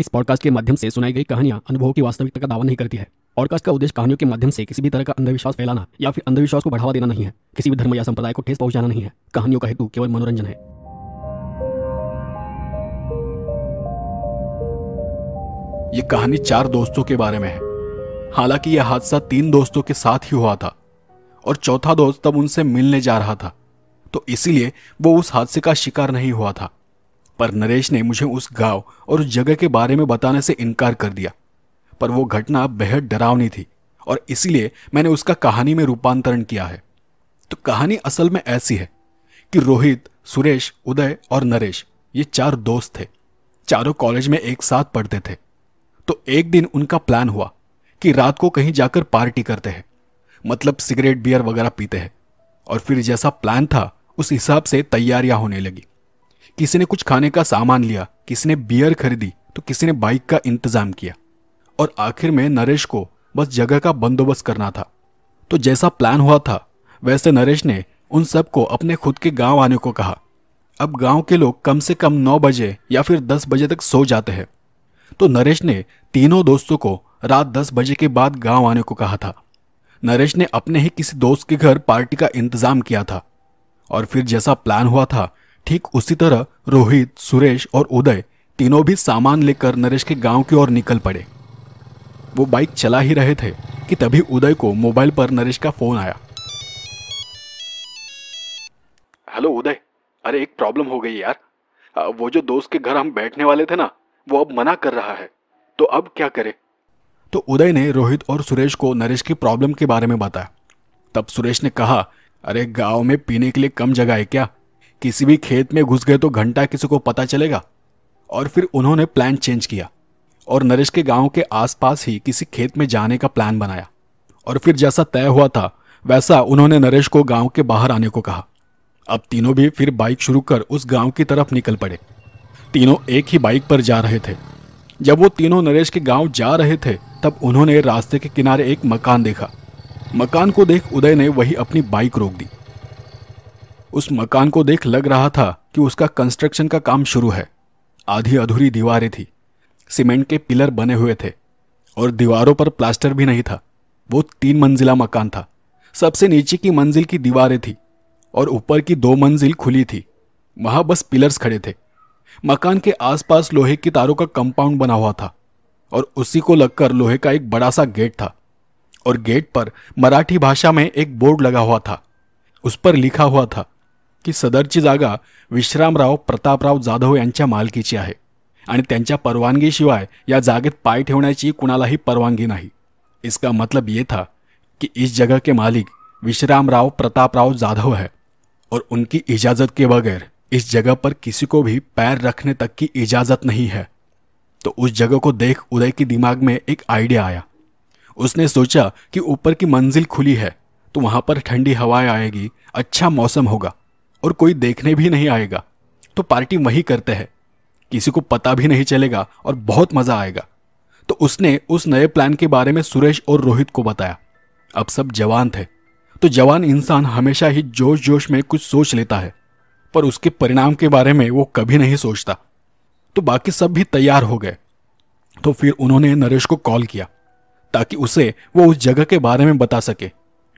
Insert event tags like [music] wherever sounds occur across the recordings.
इस पॉडकास्ट के माध्यम से सुनाई गई कहानियाँ अनुभव की वास्तविकता का दावा नहीं करती है। पॉडकास्ट का उद्देश्य कहानियों के माध्यम से किसी भी तरह का अंधविश्वास फैलाना या फिर अंधविश्वास को बढ़ावा देना नहीं है। किसी भी धर्म या संप्रदाय को ठेस पहुंचाना नहीं है। कहानियों का हेतु केवल मनोरंजन है। ये कहानी चार दोस्तों के बारे में है। हालाँकि यह हादसा तीन दोस्तों के साथ ही हुआ था और चौथा दोस्त तब उनसे मिलने जा रहा था। तो इसीलिए वो उस हादसे का शिकार नहीं हुआ था। पर नरेश ने मुझे उस गाँव और उस जगह के बारे में बताने से इनकार कर दिया। पर वो घटना बेहद डरावनी थी और इसीलिए मैंने उसका कहानी में रूपांतरण किया है। तो कहानी असल में ऐसी है कि रोहित, सुरेश, उदय और नरेश, ये चार दोस्त थे। चारों कॉलेज में एक साथ पढ़ते थे। तो एक दिन उनका प्लान हुआ कि रात को कहीं जाकर पार्टी करते हैं। मतलब सिगरेट, बियर वगैरह पीते हैं। और फिर जैसा प्लान था, उस हिसाब से तैयारियाँ होने लगी। किसी ने कुछ खाने का सामान लिया, किसी ने बियर खरीदी तो किसी ने बाइक का इंतज़ाम किया। और आखिर में नरेश को बस जगह का बंदोबस्त करना था। तो जैसा प्लान हुआ था, वैसे नरेश ने उन सबको अपने खुद के गाँव आने को कहा। अब गाँव के लोग कम से कम नौ बजे या फिर दस बजे तक सो जाते हैं। तो नरेश ने तीनों दोस्तों को रात दस बजे के बाद गाँव आने को कहा था। नरेश ने अपने ही किसी दोस्त के घर पार्टी का इंतज़ाम किया था। और फिर जैसा प्लान हुआ था ठीक उसी तरह रोहित, सुरेश और उदय तीनों भी सामान लेकर नरेश के गाँव की ओर निकल पड़े। वो बाइक चला ही रहे थे कि तभी उदय को मोबाइल पर नरेश का फ़ोन आया। हेलो उदय, अरे एक प्रॉब्लम हो गई यार। वो जो दोस्त के घर हम बैठने वाले थे ना, वो अब मना कर रहा है। तो अब क्या करे? तो उदय ने रोहित और सुरेश को नरेश की प्रॉब्लम के बारे में बताया। तब सुरेश ने कहा, अरे गाँव में पीने के लिए कम जगह है क्या? किसी भी खेत में घुस गए तो घंटा किसी को पता चलेगा। और फिर उन्होंने प्लान चेंज किया। और नरेश के गाँव के आसपास ही किसी खेत में जाने का प्लान बनाया। और फिर जैसा तय हुआ था, वैसा उन्होंने नरेश को गाँव के बाहर आने को कहा। अब तीनों भी फिर बाइक शुरू कर उस गाँव की तरफ़ निकल पड़े। तीनों एक ही बाइक पर जा रहे थे। जब वो तीनों नरेश के गाँव जा रहे थे, तब उन्होंने रास्ते के किनारे एक मकान देखा। मकान को देख उदय ने वही अपनी बाइक रोक दी। उस मकान को देख लग रहा था कि उसका कंस्ट्रक्शन का काम शुरू है। आधी अधूरी दीवारें थी। सीमेंट के पिलर बने हुए थे और दीवारों पर प्लास्टर भी नहीं था। वो तीन मंजिला मकान था। सबसे नीचे की मंजिल की दीवारें थी और ऊपर की दो मंजिल खुली थी। वहाँ बस पिलर्स खड़े थे। मकान के आसपास लोहे की तारों का कंपाउंड बना हुआ था और उसी को लगकर लोहे का एक बड़ा सा गेट था और गेट पर मराठी भाषा में एक बोर्ड लगा हुआ था। उस पर लिखा हुआ था की सदरची जागा विश्रामराव प्रतापराव जाधव यांच्या मालकीची आहे आणि त्यांच्या परवानगीशिवाय या जागेत पाय ठेवण्याची कुणालाही परवानगी नहीं. इसका मतलब ये था कि इस जगह के मालिक विश्रामराव प्रतापराव जाधव है और उनकी इजाज़त के बगैर इस जगह पर किसी को भी पैर रखने तक की इजाज़त नहीं है। तो उस जगह को देख उदय के दिमाग में एक आइडिया आया। उसने सोचा कि ऊपर की मंजिल खुली है तो वहाँ पर ठंडी हवाएँ आएगी अच्छा मौसम होगा। और कोई देखने भी नहीं आएगा। तो पार्टी वही करते हैं। किसी को पता भी नहीं चलेगा और बहुत मज़ा आएगा। तो उसने उस नए प्लान के बारे में सुरेश और रोहित को बताया। अब सब जवान थे। तो जवान इंसान हमेशा ही जोश जोश में कुछ सोच लेता है। पर उसके परिणाम के बारे में वो कभी नहीं सोचता। तो बाकी सब भी तैयार हो गए। तो फिर उन्होंने नरेश को कॉल किया। ताकि उसे वो उस जगह के बारे में बता सके।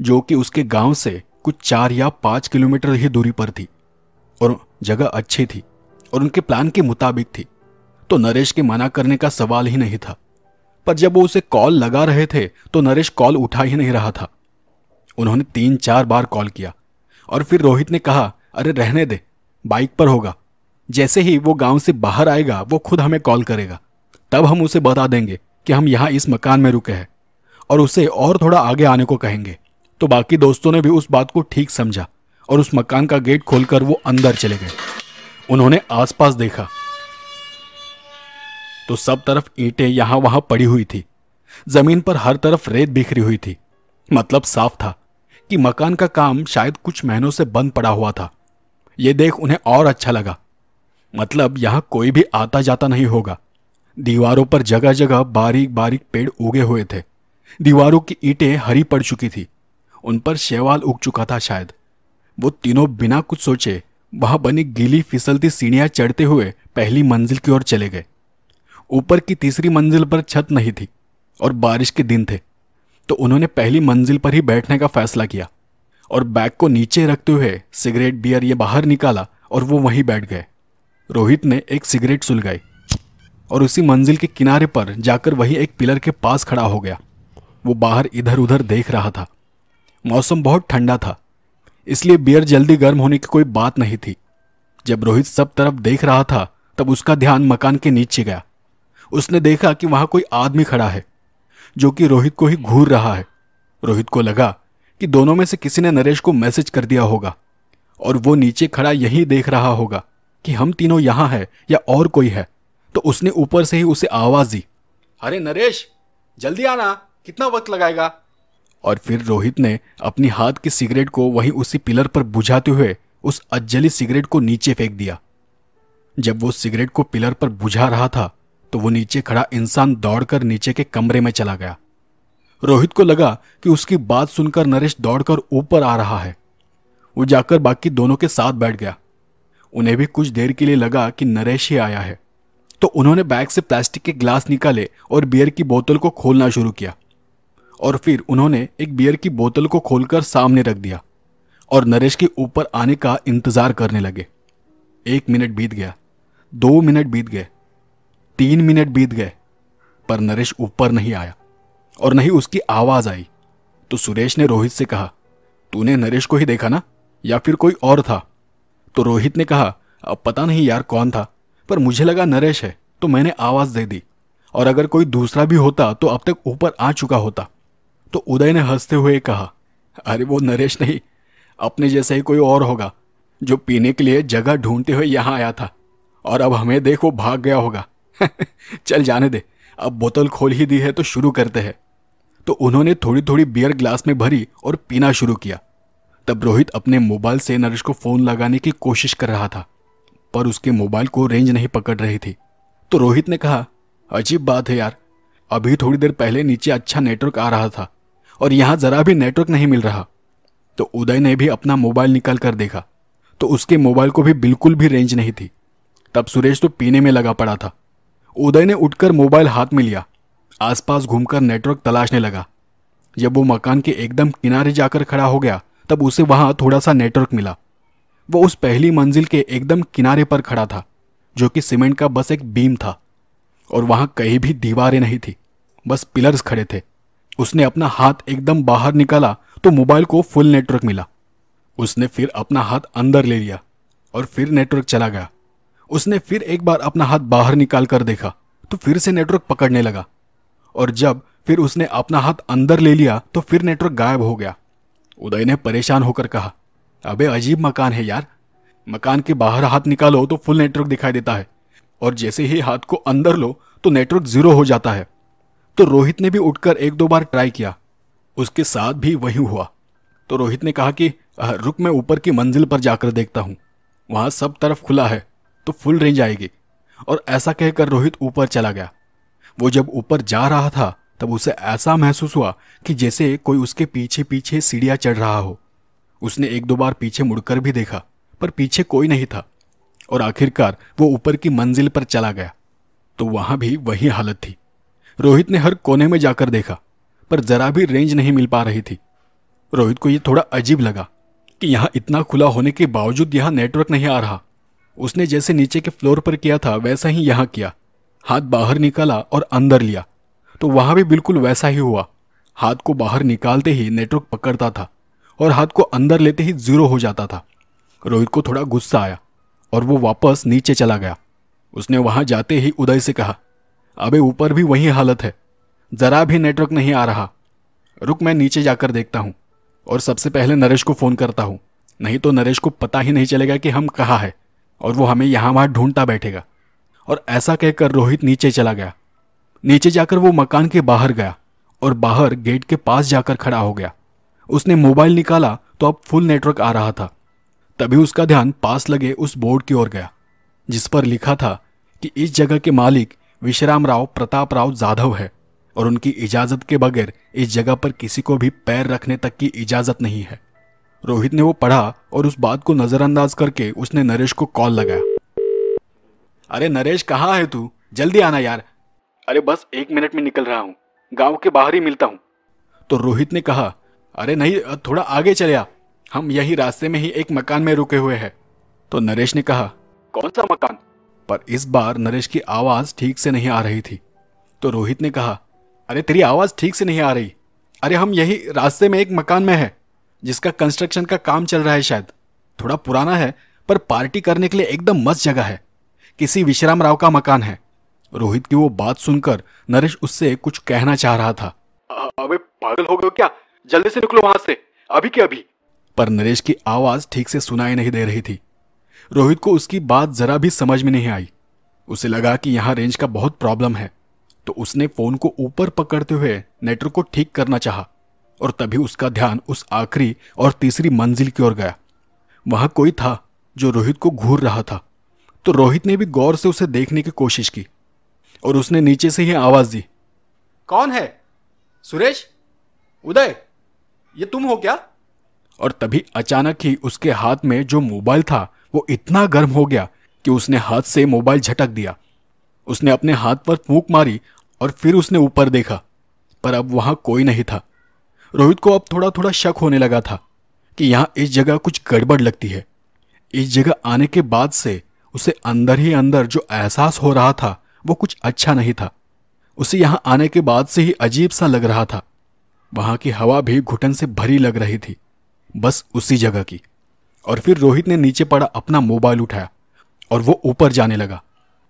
जो कि उसके गाँव से कुछ चार या पाँच किलोमीटर ही दूरी पर थी और जगह अच्छी थी और उनके प्लान के मुताबिक थी। तो नरेश के मना करने का सवाल ही नहीं था। पर जब वो उसे कॉल लगा रहे थे तो नरेश कॉल उठा ही नहीं रहा था। उन्होंने तीन चार बार कॉल किया और फिर रोहित ने कहा, अरे रहने दे, बाइक पर होगा। जैसे ही वो गाँव से बाहर आएगा, वो खुद हमें कॉल करेगा। तब हम उसे बता देंगे कि हम यहाँ इस मकान में रुके हैं और उसे और थोड़ा आगे आने को कहेंगे। तो बाकी दोस्तों ने भी उस बात को ठीक समझा और उस मकान का गेट खोलकर वो अंदर चले गए। उन्होंने आसपास देखा। तो सब तरफ़ ईंटें यहाँ वहाँ पड़ी हुई थी। ज़मीन पर हर तरफ़ रेत बिखरी हुई थी। मतलब साफ़ था कि मकान का काम शायद कुछ महीनों से बंद पड़ा हुआ था। यह देख उन्हें और अच्छा लगा। मतलब यहाँ कोई भी आता जाता नहीं होगा। दीवारों पर जगह जगह बारीक बारीक पेड़ उगे हुए थे। दीवारों की ईंटें हरी पड़ चुकी थी। उन पर शेवाल उग चुका था शायद। वो तीनों बिना कुछ सोचे, वहाँ बनी गीली फिसलती सीढ़ियाँ चढ़ते हुए पहली मंजिल की ओर चले गए। ऊपर की तीसरी मंजिल पर छत नहीं थी और बारिश के दिन थे तो उन्होंने पहली मंजिल पर ही बैठने का फैसला किया और बैग को नीचे रखते हुए सिगरेट बियर ये बाहर निकाला और वो वहीं बैठ गए। रोहित ने एक सिगरेट सुलगाई और उसी मंजिल के किनारे पर जाकर वही एक पिलर के पास खड़ा हो गया। वो बाहर इधर उधर देख रहा था। मौसम बहुत ठंडा था, इसलिए बियर जल्दी गर्म होने की कोई बात नहीं थी। जब रोहित सब तरफ़ देख रहा था, तब उसका ध्यान मकान के नीचे गया। उसने देखा कि वहाँ कोई आदमी खड़ा है, जो कि रोहित को ही घूर रहा है। रोहित को लगा कि दोनों में से किसी ने नरेश को मैसेज कर दिया होगा, और वो नीचे खड़ा यही देख रहा होगा कि हम तीनों यहाँ हैं या और कोई है। तो उसने ऊपर से ही उसे आवाज़ दी, अरे नरेश, जल्दी आना, कितना वक्त लगाएगा? और फिर रोहित ने अपनी हाथ की सिगरेट को वहीं उसी पिलर पर बुझाते हुए उस अज्जली सिगरेट को नीचे फेंक दिया। जब वो सिगरेट को पिलर पर बुझा रहा था तो वो नीचे खड़ा इंसान दौड़कर नीचे के कमरे में चला गया। रोहित को लगा कि उसकी बात सुनकर नरेश दौड़कर ऊपर आ रहा है। वो जाकर बाकी दोनों के साथ बैठ गया। उन्हें भी कुछ देर के लिए लगा कि नरेश ही आया है। तो उन्होंने बैग से प्लास्टिक के ग्लास निकाले और बियर की बोतल को खोलना शुरू किया। और फिर उन्होंने एक बियर की बोतल को खोलकर सामने रख दिया और नरेश के ऊपर आने का इंतज़ार करने लगे। एक मिनट बीत गया, दो मिनट बीत गए, तीन मिनट बीत गए, पर नरेश ऊपर नहीं आया और नहीं उसकी आवाज़ आई। तो सुरेश ने रोहित से कहा, तूने नरेश को ही देखा ना? या फिर कोई और था? तो रोहित ने कहा, अब पता नहीं यार कौन था, पर मुझे लगा नरेश है तो मैंने आवाज़ दे दी और अगर कोई दूसरा भी होता तो अब तक ऊपर आ चुका होता। तो उदय ने हँसते हुए कहा, अरे वो नरेश नहीं, अपने जैसे ही कोई और होगा, जो पीने के लिए जगह ढूंढते हुए यहाँ आया था, और अब हमें देख वो भाग गया होगा। [laughs] चल जाने दे, अब बोतल खोल ही दी है तो शुरू करते हैं। तो उन्होंने थोड़ी थोड़ी बियर ग्लास में भरी और पीना शुरू किया। तब रोहित अपने मोबाइल से नरेश को फ़ोन लगाने की कोशिश कर रहा था, पर उसके मोबाइल को रेंज नहीं पकड़ रही थी। तो रोहित ने कहा, अजीब बात है यार, अभी थोड़ी देर पहले नीचे अच्छा नेटवर्क आ रहा था और यहाँ जरा भी नेटवर्क नहीं मिल रहा। तो उदय ने भी अपना मोबाइल निकाल कर देखा। तो उसके मोबाइल को भी बिल्कुल भी रेंज नहीं थी। तब सुरेश तो पीने में लगा पड़ा था। उदय ने उठकर मोबाइल हाथ में लिया। आसपास घूमकर नेटवर्क तलाशने लगा। जब वो मकान के एकदम किनारे जाकर खड़ा हो गया, तब उसे वहाँ थोड़ा सा नेटवर्क मिला। वो उस पहली मंजिल के एकदम किनारे पर खड़ा था, जो कि सीमेंट का बस एक बीम था। और वहाँ कहीं भी दीवारें नहीं थी, बस पिलर्स खड़े थे। उसने अपना हाथ एकदम बाहर निकाला तो मोबाइल को फुल नेटवर्क मिला। उसने फिर अपना हाथ अंदर ले लिया और फिर नेटवर्क चला गया। उसने फिर एक बार अपना हाथ बाहर निकाल कर देखा तो फिर से नेटवर्क पकड़ने लगा। और जब फिर उसने अपना हाथ अंदर ले लिया तो फिर नेटवर्क गायब हो गया। उदय ने परेशान होकर कहा, अबे, अजीब मकान है यार। मकान के बाहर हाथ निकालो तो फुल नेटवर्क दिखाई देता है। और जैसे ही हाथ को अंदर लो तो नेटवर्क ज़ीरो हो जाता है। तो रोहित ने भी उठकर एक दो बार ट्राई किया। उसके साथ भी वही हुआ। तो रोहित ने कहा कि रुक मैं ऊपर की मंजिल पर जाकर देखता हूँ। वहाँ सब तरफ़ खुला है तो फुल रेंज आएगी। और ऐसा कहकर रोहित ऊपर चला गया। वो जब ऊपर जा रहा था, तब उसे ऐसा महसूस हुआ कि जैसे कोई उसके पीछे पीछे सीढ़ियाँ चढ़ रहा हो। उसने एक दो बार पीछे मुड़कर भी देखा, पर पीछे कोई नहीं था। और आखिरकार वो ऊपर की मंजिल पर चला गया। तो वहाँ भी वही हालत थी। रोहित ने हर कोने में जाकर देखा, पर जरा भी रेंज नहीं मिल पा रही थी। रोहित को यह थोड़ा अजीब लगा कि यहाँ इतना खुला होने के बावजूद यहाँ नेटवर्क नहीं आ रहा। उसने जैसे नीचे के फ्लोर पर किया था, वैसा ही यहाँ किया। हाथ बाहर निकाला और अंदर लिया तो वहाँ भी बिल्कुल वैसा ही हुआ। हाथ को बाहर निकालते ही नेटवर्क पकड़ता था और हाथ को अंदर लेते ही ज़ीरो हो जाता था। रोहित को थोड़ा गुस्सा आया और वो वापस नीचे चला गया। उसने वहाँ जाते ही उदय से कहा अबे ऊपर भी वही हालत है। जरा भी नेटवर्क नहीं आ रहा। रुक, मैं नीचे जाकर देखता हूँ। और सबसे पहले नरेश को फ़ोन करता हूँ। नहीं तो नरेश को पता ही नहीं चलेगा कि हम कहाँ है। और वो हमें यहाँ वहाँ ढूंढता बैठेगा। और ऐसा कहकर रोहित नीचे चला गया। नीचे जाकर वो मकान के बाहर गया। और बाहर गेट के पास जाकर खड़ा हो गया। उसने मोबाइल निकाला तो अब फुल नेटवर्क आ रहा था। तभी उसका ध्यान पास लगे उस बोर्ड की ओर गया, जिस पर लिखा था कि इस जगह के मालिक विश्राम राव प्रताप राव जाधव है और उनकी इजाज़त के बगैर इस जगह पर किसी को भी पैर रखने तक की इजाज़त नहीं है। रोहित ने वो पढ़ा और उस बात को नजरअंदाज करके उसने नरेश को कॉल लगाया। अरे नरेश, कहाँ है तू? जल्दी आना यार। अरे बस एक मिनट में निकल रहा हूँ। गाँव के बाहर ही मिलता हूँ। तो रोहित ने कहा, अरे नहीं थोड़ा आगे चले आ। हम यही रास्ते में ही एक मकान में रुके हुए हैं। तो नरेश ने कहा, कौन सा मकान? पर इस बार नरेश की आवाज़ ठीक से नहीं आ रही थी। तो रोहित ने कहा अरे तेरी आवाज़ ठीक से नहीं आ रही। अरे हम यही रास्ते में एक मकान में है जिसका कंस्ट्रक्शन का काम चल रहा है शायद। थोड़ा पुराना है पर पार्टी करने के लिए एकदम मस्त जगह है। किसी विश्राम राव का मकान है। रोहित की वो बात सुनकर नरेश उससे कुछ कहना चाह रहा था। अबे पागल हो गए क्या? जल्दी से निकलो वहाँ से अभी के अभी। पर नरेश की आवाज़ ठीक से सुनाई नहीं दे रही थी। रोहित को उसकी बात जरा भी समझ में नहीं आई। उसे लगा कि यहाँ रेंज का बहुत प्रॉब्लम है। तो उसने फ़ोन को ऊपर पकड़ते हुए नेटवर्क को ठीक करना चाहा और तभी उसका ध्यान उस आखिरी और तीसरी मंजिल की ओर गया। वहाँ कोई था जो रोहित को घूर रहा था। तो रोहित ने भी गौर से उसे देखने की कोशिश की और उसने नीचे से ही आवाज़ दी। कौन है? सुरेश? उदय? ये तुम हो क्या? और तभी अचानक ही उसके हाथ में जो मोबाइल था वो इतना गर्म हो गया कि उसने हाथ से मोबाइल झटक दिया। उसने अपने हाथ पर फूंक मारी और फिर उसने ऊपर देखा, पर अब वहाँ कोई नहीं था। रोहित को अब थोड़ा थोड़ा शक होने लगा था कि यहाँ इस जगह कुछ गड़बड़ लगती है। इस जगह आने के बाद से उसे अंदर ही अंदर जो एहसास हो रहा था, वो कुछ अच्छा नहीं था। उसे यहाँ आने के बाद से ही अजीब सा लग रहा था। वहाँ की हवा भी घुटन से भरी लग रही थी, बस उसी जगह की। और फिर रोहित ने नीचे पड़ा अपना मोबाइल उठाया और वो ऊपर जाने लगा।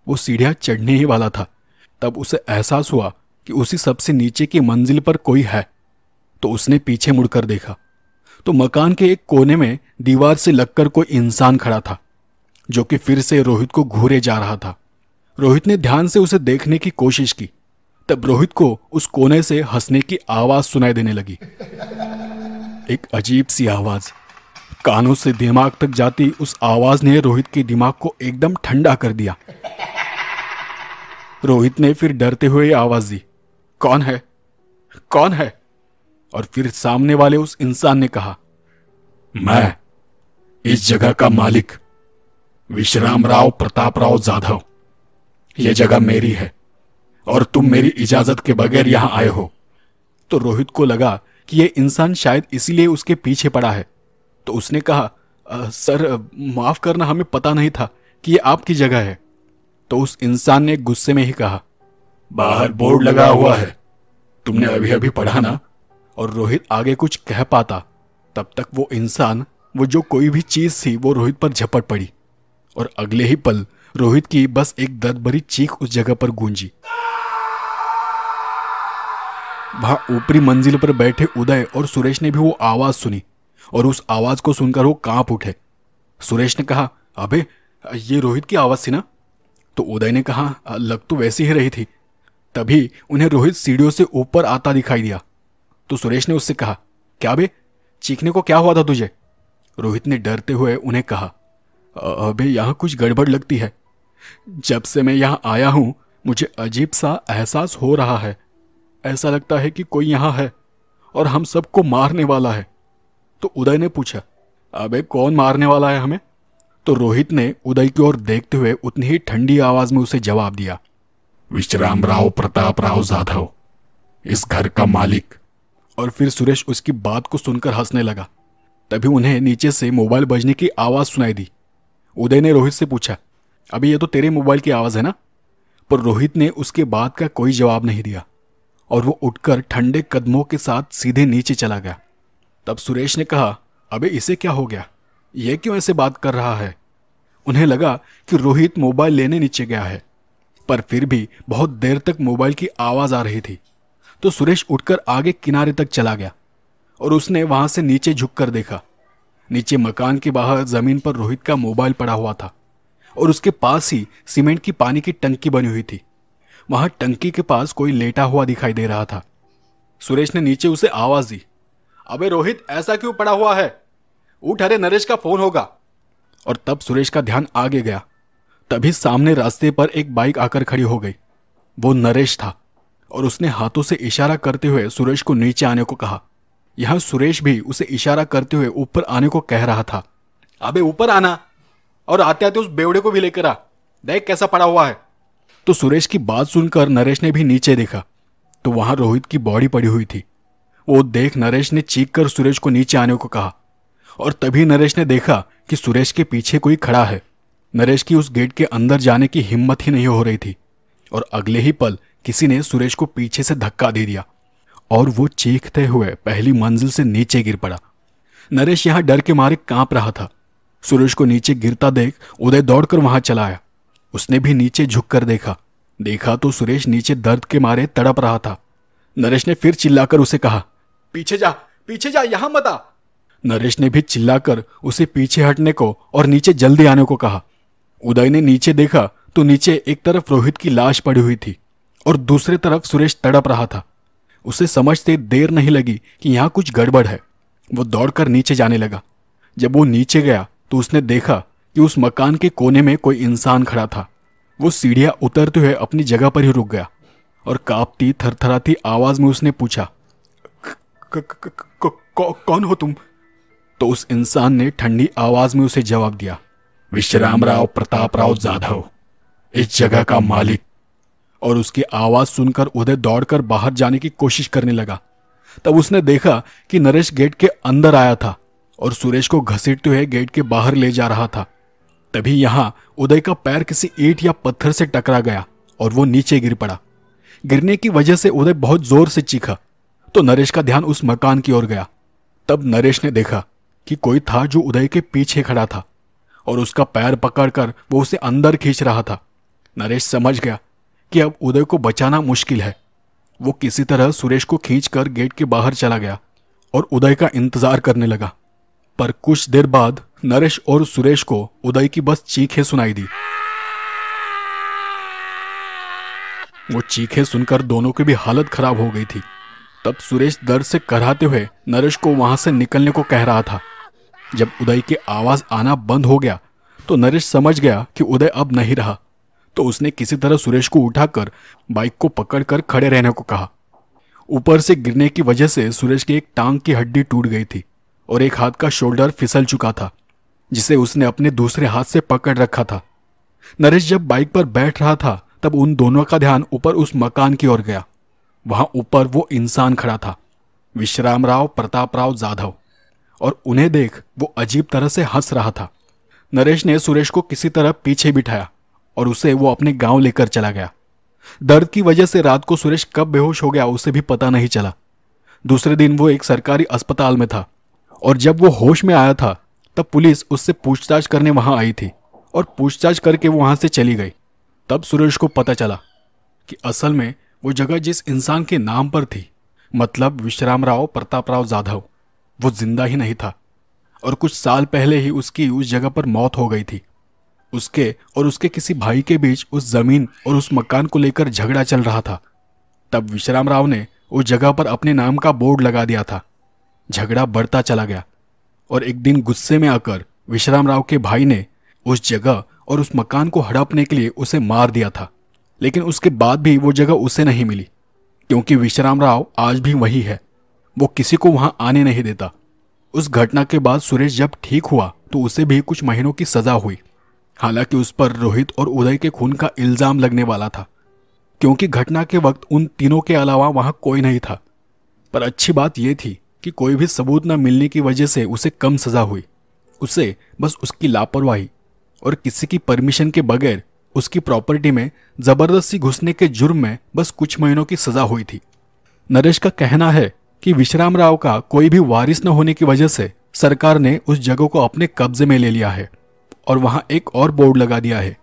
वो सीढ़ियाँ चढ़ने ही वाला था। तब उसे एहसास हुआ कि उसी सबसे नीचे की मंजिल पर कोई है। तो उसने पीछे मुड़कर देखा। तो मकान के एक कोने में दीवार से लगकर कोई इंसान खड़ा था, जो कि फिर से रोहित को घूरे जा रहा था। रोहित ने ध्यान से उसे देखने की कोशिश की। तब रोहित को उस कोने से हंसने की आवाज़ सुनाई देने लगी। एक अजीब सी आवाज़। कानों से दिमाग तक जाती उस आवाज़ ने रोहित के दिमाग को एकदम ठंडा कर दिया। रोहित ने फिर डरते हुए आवाज़ दी, कौन है? कौन है? और फिर सामने वाले उस इंसान ने कहा, मैं, इस जगह का मालिक, विश्राम राव प्रताप राव जाधव। यह जगह मेरी है और तुम मेरी इजाज़त के बगैर यहाँ आए हो। तो रोहित को लगा कि यह इंसान शायद इसीलिए उसके पीछे पड़ा है। तो उसने कहा सर, माफ़ करना हमें पता नहीं था कि यह आपकी जगह है। तो उस इंसान ने गुस्से में ही कहा, बाहर बोर्ड लगा हुआ है। तुमने अभी अभी पढ़ा ना? और रोहित आगे कुछ कह पाता। तब तक वो इंसान, वो जो कोई भी चीज़ थी, वो रोहित पर झपट पड़ी। और अगले ही पल, रोहित की बस एक दर्द भरी चीख उस जगह पर गूंजी। वहाँ ऊपरी मंजिल पर बैठे उदय और सुरेश ने भी वो आवाज़ सुनी। और उस आवाज़ को सुनकर वो काँप उठे। सुरेश ने कहा, अबे, ये रोहित की आवाज़ थी ना? तो उदय ने कहा, लग तो वैसी ही रही थी। तभी उन्हें रोहित सीढ़ियों से ऊपर आता दिखाई दिया तो सुरेश ने उससे कहा, क्या बे, चीखने को क्या हुआ था तुझे रोहित ने डरते हुए उन्हें कहा अबे, यहाँ कुछ गड़बड़ लगती है। जब से मैं यहाँ आया हूँ, मुझे अजीब सा एहसास हो रहा है। ऐसा लगता है कि कोई यहाँ है और हम सबको मारने वाला है। तो उदय ने पूछा, अबे, कौन मारने वाला है हमें? तो रोहित ने उदय की ओर देखते हुए उतनी ही ठंडी आवाज़ में उसे जवाब दिया, विश्राम राव प्रताप राव जाधव। इस घर का मालिक। और फिर सुरेश उसकी बात को सुनकर हंसने लगा। तभी उन्हें नीचे से मोबाइल बजने की आवाज़ सुनाई दी। उदय ने रोहित से पूछा अभी ये तो तेरे मोबाइल की आवाज़ है ना? पर रोहित ने उसके बात का कोई जवाब नहीं दिया और वो उठकर ठंडे कदमों के साथ सीधे नीचे चला गया। तब सुरेश ने कहा, अबे, इसे क्या हो गया? ये क्यों ऐसे बात कर रहा है? उन्हें लगा कि रोहित मोबाइल लेने नीचे गया है, पर फिर भी बहुत देर तक मोबाइल की आवाज़ आ रही थी। तो सुरेश उठकर आगे किनारे तक चला गया और उसने वहाँ से नीचे झुककर देखा। नीचे मकान के बाहर ज़मीन पर रोहित का मोबाइल पड़ा हुआ था और उसके पास ही सीमेंट की पानी की टंकी बनी हुई थी। वहाँ टंकी के पास कोई लेटा हुआ दिखाई दे रहा था। सुरेश ने नीचे उसे आवाज़ दी। अबे रोहित, ऐसा क्यों पड़ा हुआ है? उठ अरे, नरेश का फ़ोन होगा। और तब सुरेश का ध्यान आगे गया। तभी सामने रास्ते पर एक बाइक आकर खड़ी हो गई। वो नरेश था। और उसने हाथों से इशारा करते हुए सुरेश को नीचे आने को कहा। यहाँ सुरेश भी उसे इशारा करते हुए ऊपर आने को कह रहा था। अबे, ऊपर आना। और आते आते उस बेवड़े को भी लेकर आ। देख कैसा पड़ा हुआ है। तो सुरेश की बात सुनकर नरेश ने भी नीचे देखा। तो वहाँ रोहित की बॉडी पड़ी हुई थी। वो देख नरेश ने चीख कर सुरेश को नीचे आने को कहा। और तभी नरेश ने देखा कि सुरेश के पीछे कोई खड़ा है। नरेश की उस गेट के अंदर जाने की हिम्मत ही नहीं हो रही थी। और अगले ही पल किसी ने सुरेश को पीछे से धक्का दे दिया। और वो चीखते हुए पहली मंजिल से नीचे गिर पड़ा। नरेश यहाँ डर के मारे काँप रहा था। सुरेश को नीचे गिरता देख उदय दौड़कर वहाँ चला आया। उसने भी नीचे झुककर देखा। देखा तो सुरेश नीचे दर्द के मारे तड़प रहा था। नरेश ने फिर चिल्लाकर उसे कहा पीछे जा पीछे जा, यहाँ मत आ। नरेश ने भी चिल्लाकर उसे पीछे हटने को और नीचे जल्दी आने को कहा। उदय ने नीचे देखा तो नीचे एक तरफ़ रोहित की लाश पड़ी हुई थी और दूसरे तरफ़ सुरेश तड़प रहा था। उसे समझते देर नहीं लगी कि यहाँ कुछ गड़बड़ है। वो दौड़कर नीचे जाने लगा। जब वो नीचे गया तो उसने देखा कि उस मकान के कोने में कोई इंसान खड़ा था। वो सीढ़ियाँ उतरते हुए अपनी जगह पर ही रुक गया और कांपती, थरथराती आवाज़ में उसने पूछा कौन हो तुम? तो उस इंसान ने ठंडी आवाज़ में उसे जवाब दिया विश्राम राव प्रताप राव जाधव, इस जगह का मालिक। और उसकी आवाज़ सुनकर उदय दौड़कर बाहर जाने की कोशिश करने लगा। तब उसने देखा कि नरेश गेट के अंदर आया था और सुरेश को घसीटते हुए गेट के बाहर ले जा रहा था। तभी यहाँ उदय का पैर किसी ईट या पत्थर से टकरा गया और वो नीचे गिर पड़ा। गिरने की वजह से उदय बहुत ज़ोर से चीखा। तो नरेश का ध्यान उस मकान की ओर गया। तब नरेश ने देखा कि कोई था जो उदय के पीछे खड़ा था और उसका पैर पकड़कर वो उसे अंदर खींच रहा था। नरेश समझ गया कि अब उदय को बचाना मुश्किल है। वो किसी तरह सुरेश को खींचकर गेट के बाहर चला गया और उदय का इंतज़ार करने लगा। पर कुछ देर बाद नरेश और सुरेश को उदय की बस चीखें सुनाई दी। वो चीखें सुनकर दोनों की भी हालत खराब हो गई थी। तब सुरेश दर्द से कराते हुए नरेश को वहाँ से निकलने को कह रहा था। जब उदय की आवाज़ आना बंद हो गया तो नरेश समझ गया कि उदय अब नहीं रहा। तो उसने किसी तरह सुरेश को उठाकर बाइक को पकड़कर खड़े रहने को कहा। ऊपर से गिरने की वजह से सुरेश की एक टांग की हड्डी टूट गई थी और एक हाथ का शोल्डर फिसल चुका था, जिसे उसने अपने दूसरे हाथ से पकड़ रखा था। नरेश जब बाइक पर बैठ रहा था, तब उन दोनों का ध्यान ऊपर उस मकान की ओर गया। वहाँ ऊपर वो इंसान खड़ा था विश्राम राव प्रताप राव जाधव। और उन्हें देख वो अजीब तरह से हंस रहा था। नरेश ने सुरेश को किसी तरह पीछे बिठाया और उसे वो अपने गाँव लेकर चला गया। दर्द की वजह से रात को सुरेश कब बेहोश हो गया उसे भी पता नहीं चला। दूसरे दिन वो एक सरकारी अस्पताल में था और जब वो होश में आया था, तब पुलिस उससे पूछताछ करने वहाँ आई थी और पूछताछ करके वो वहाँ से चली गई। तब सुरेश को पता चला कि असल में वो जगह जिस इंसान के नाम पर थी मतलब विश्राम राव प्रताप राव जाधव, वो ज़िंदा ही नहीं था। और कुछ साल पहले ही उसकी उस जगह पर मौत हो गई थी। उसके और उसके किसी भाई के बीच उस ज़मीन और उस मकान को लेकर झगड़ा चल रहा था। तब विश्राम राव ने उस जगह पर अपने नाम का बोर्ड लगा दिया था। झगड़ा बढ़ता चला गया। और एक दिन गुस्से में आकर विश्राम राव के भाई ने उस जगह और उस मकान को हड़पने के लिए उसे मार दिया था। लेकिन उसके बाद भी वो जगह उसे नहीं मिली, क्योंकि विश्राम राव आज भी वही है। वो किसी को वहाँ आने नहीं देता। उस घटना के बाद सुरेश जब ठीक हुआ तो उसे भी कुछ महीनों की सजा हुई। हालाँकि उस पर रोहित और उदय के खून का इल्ज़ाम लगने वाला था, क्योंकि घटना के वक्त उन तीनों के अलावा वहाँ कोई नहीं था। पर अच्छी बात यह थी कि कोई भी सबूत न मिलने की वजह से उसे कम सजा हुई। उसे बस उसकी लापरवाही और किसी की परमिशन के बगैर उसकी प्रॉपर्टी में ज़बरदस्ती घुसने के जुर्म में बस कुछ महीनों की सजा हुई थी। नरेश का कहना है कि विश्राम राव का कोई भी वारिस न होने की वजह से सरकार ने उस जगह को अपने कब्जे में ले लिया है और वहाँ एक और बोर्ड लगा दिया है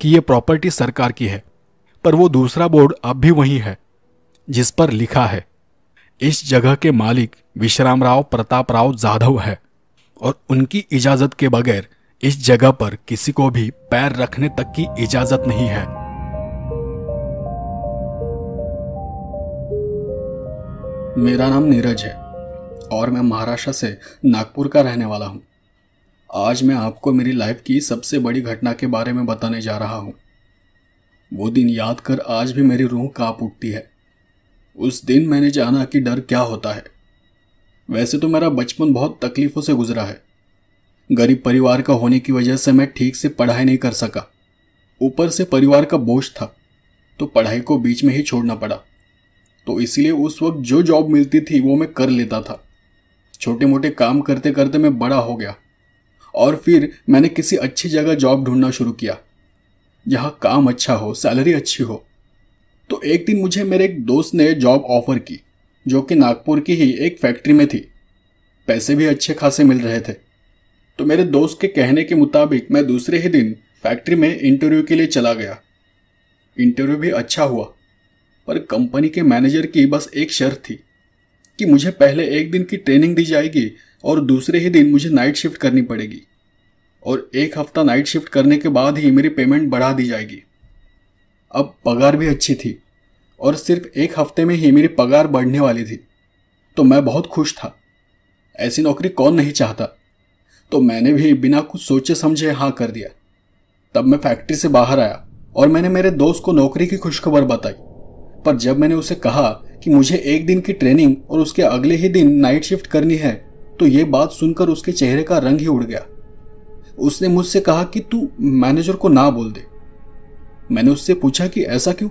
कि यह प्रॉपर्टी सरकार की है। पर वो दूसरा बोर्ड अब भी वही है, जिस पर लिखा है, इस जगह के मालिक विश्राम राव प्रताप राव जाधव है और उनकी इजाज़त के बगैर इस जगह पर किसी को भी पैर रखने तक की इजाज़त नहीं है। मेरा नाम नीरज है और मैं महाराष्ट्र से नागपुर का रहने वाला हूँ। आज मैं आपको मेरी लाइफ की सबसे बड़ी घटना के बारे में बताने जा रहा हूँ। वो दिन याद कर आज भी मेरी रूह काँप उठती है। उस दिन मैंने जाना कि डर क्या होता है। वैसे तो मेरा बचपन बहुत तकलीफों से गुजरा है। गरीब परिवार का होने की वजह से मैं ठीक से पढ़ाई नहीं कर सका। ऊपर से परिवार का बोझ था तो पढ़ाई को बीच में ही छोड़ना पड़ा। तो इसलिए उस वक्त जो जॉब मिलती थी, वो मैं कर लेता था। छोटे मोटे काम करते करते मैं बड़ा हो गया। और फिर मैंने किसी अच्छी जगह जॉब ढूंढना शुरू किया, जहाँ काम अच्छा हो सैलरी अच्छी हो। तो एक दिन मुझे मेरे एक दोस्त ने जॉब ऑफ़र की, जो कि नागपुर की ही एक फैक्ट्री में थी। पैसे भी अच्छे खासे मिल रहे थे। तो मेरे दोस्त के कहने के मुताबिक मैं दूसरे ही दिन फैक्ट्री में इंटरव्यू के लिए चला गया। इंटरव्यू भी अच्छा हुआ, पर कंपनी के मैनेजर की बस एक शर्त थी कि मुझे पहले एक दिन की ट्रेनिंग दी जाएगी और दूसरे ही दिन मुझे नाइट शिफ्ट करनी पड़ेगी और एक हफ़्ता नाइट शिफ्ट करने के बाद ही मेरी पेमेंट बढ़ा दी जाएगी। अब पगार भी अच्छी थी और सिर्फ़ एक हफ़्ते में ही मेरी पगार बढ़ने वाली थी तो मैं बहुत खुश था। ऐसी नौकरी कौन नहीं चाहता? तो मैंने भी बिना कुछ सोचे समझे हाँ कर दिया। तब मैं फैक्ट्री से बाहर आया और मैंने मेरे दोस्त को नौकरी की खुशखबर बताई। पर जब मैंने उसे कहा कि मुझे एक दिन की ट्रेनिंग और उसके अगले ही दिन नाइट शिफ्ट करनी है तो ये बात सुनकर उसके चेहरे का रंग ही उड़ गया। उसने मुझसे कहा कि तू मैनेजर को ना बोल दे। मैंने उससे पूछा कि ऐसा क्यों?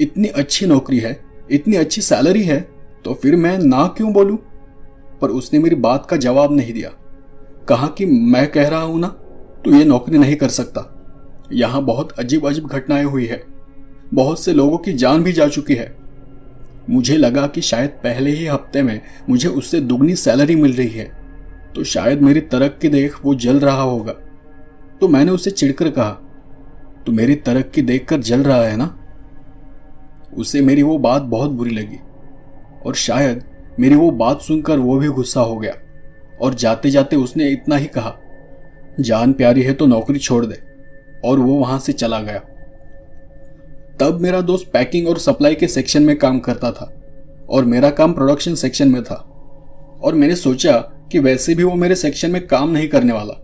इतनी अच्छी नौकरी है, इतनी अच्छी सैलरी है तो फिर मैं ना क्यों बोलूँ? पर उसने मेरी बात का जवाब नहीं दिया। कहा कि मैं कह रहा हूँ ना तो ये नौकरी नहीं कर सकता। यहाँ बहुत अजीब अजीब घटनाएँ हुई है। बहुत से लोगों की जान भी जा चुकी है। मुझे लगा कि शायद पहले ही हफ़्ते में मुझे उससे दुगनी सैलरी मिल रही है तो शायद मेरी तरक्की देख वो जल रहा होगा। तो मैंने उसे चिड़कर कहा तो मेरी तरक्की देखकर जल रहा है ना? उसे मेरी वो बात बहुत बुरी लगी, और शायद मेरी वो बात सुनकर वो भी गुस्सा हो गया। और जाते जाते उसने इतना ही कहा, जान प्यारी है तो नौकरी छोड़ दे। और वो वहाँ से चला गया। तब मेरा दोस्त पैकिंग और सप्लाई के सेक्शन में काम करता था और मेरा काम प्रोडक्शन सेक्शन में था। और मैंने सोचा कि वैसे भी वो मेरे सेक्शन में काम नहीं करने वाला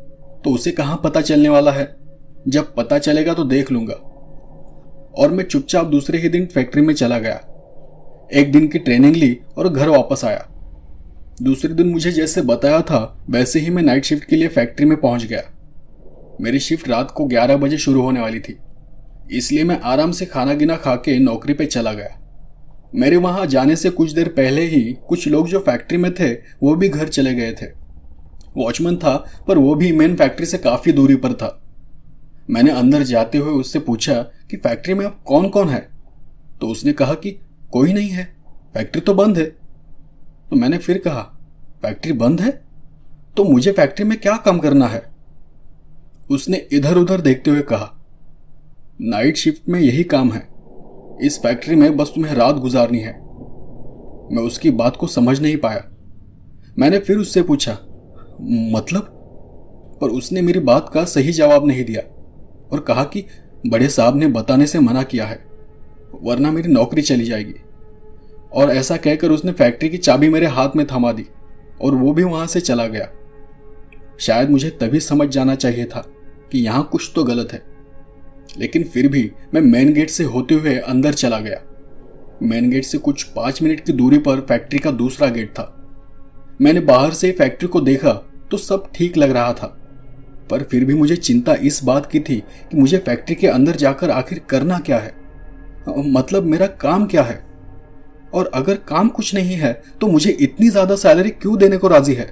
तो उसे कहाँ पता चलने वाला है? जब पता चलेगा तो देख लूँगा। और मैं चुपचाप दूसरे ही दिन फैक्ट्री में चला गया। एक दिन की ट्रेनिंग ली और घर वापस आया। दूसरे दिन मुझे जैसे बताया था, वैसे ही मैं नाइट शिफ्ट के लिए फैक्ट्री में पहुँच गया। मेरी शिफ्ट रात को 11 बजे शुरू होने वाली थी। इसलिए मैं आराम से खाना गिना खा के नौकरी पे चला गया। मेरे वहाँ जाने से कुछ देर पहले ही कुछ लोग जो फैक्ट्री में थे, वो भी घर चले गए थे। वॉचमैन था, पर वो भी मेन फैक्ट्री से काफ़ी दूरी पर था। मैंने अंदर जाते हुए उससे पूछा कि फैक्ट्री में अब कौन कौन है? तो उसने कहा कि कोई नहीं है। फैक्ट्री तो बंद है। तो मैंने फिर कहा, फैक्ट्री बंद है? तो मुझे फैक्ट्री में क्या काम करना है? उसने इधर उधर देखते हुए कहा, नाइट शिफ्ट में यही काम है। इस फैक्ट्री में बस तुम्हें रात गुजारनी है। मैं उसकी बात को समझ नहीं पाया। मैंने फिर उससे पूछा मतलब? पर उसने मेरी बात का सही जवाब नहीं दिया और कहा कि बड़े साहब ने बताने से मना किया है, वरना मेरी नौकरी चली जाएगी। और ऐसा कहकर उसने फैक्ट्री की चाबी मेरे हाथ में थमा दी, और वो भी वहाँ से चला गया। शायद मुझे तभी समझ जाना चाहिए था कि यहाँ कुछ तो गलत है। लेकिन फिर भी मैं मेन गेट से होते हुए अंदर चला गया। मेन गेट से कुछ पाँच मिनट की दूरी पर फैक्ट्री का दूसरा गेट था। मैंने बाहर से फैक्ट्री को देखा तो सब ठीक लग रहा था, पर फिर भी मुझे चिंता इस बात की थी कि मुझे फैक्ट्री के अंदर जाकर आखिर करना क्या है? मतलब मेरा काम क्या है? और अगर काम कुछ नहीं है तो मुझे इतनी ज़्यादा सैलरी क्यों देने को राज़ी है?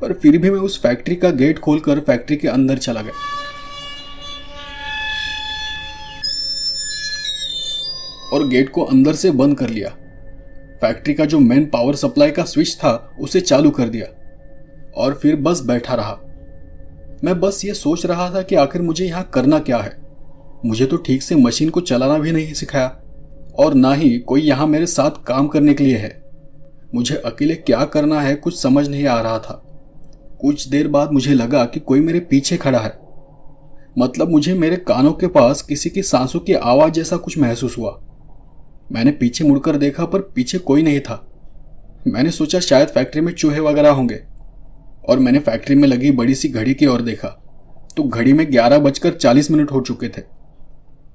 पर फिर भी मैं उस फैक्ट्री का गेट खोलकर फैक्ट्री के अंदर चला गया। और गेट को अंदर से बंद कर लिया। फैक्ट्री का जो मेन पावर सप्लाई का स्विच था, उसे चालू कर दिया। और फिर बस बैठा रहा। मैं बस ये सोच रहा था कि आखिर मुझे यहाँ करना क्या है? मुझे तो ठीक से मशीन को चलाना भी नहीं सिखाया। और ना ही कोई यहाँ मेरे साथ काम करने के लिए है। मुझे अकेले क्या करना है कुछ समझ नहीं आ रहा था। कुछ देर बाद मुझे लगा कि कोई मेरे पीछे खड़ा है। मतलब मुझे मेरे कानों के पास किसी की सांसों की आवाज़ जैसा कुछ महसूस हुआ। मैंने पीछे मुड़कर देखा, पर पीछे कोई नहीं था। मैंने सोचा शायद फैक्ट्री में चूहे वगैरह होंगे। और मैंने फैक्ट्री में लगी बड़ी सी घड़ी की ओर देखा। तो घड़ी में ग्यारह बजकर चालीस मिनट हो चुके थे।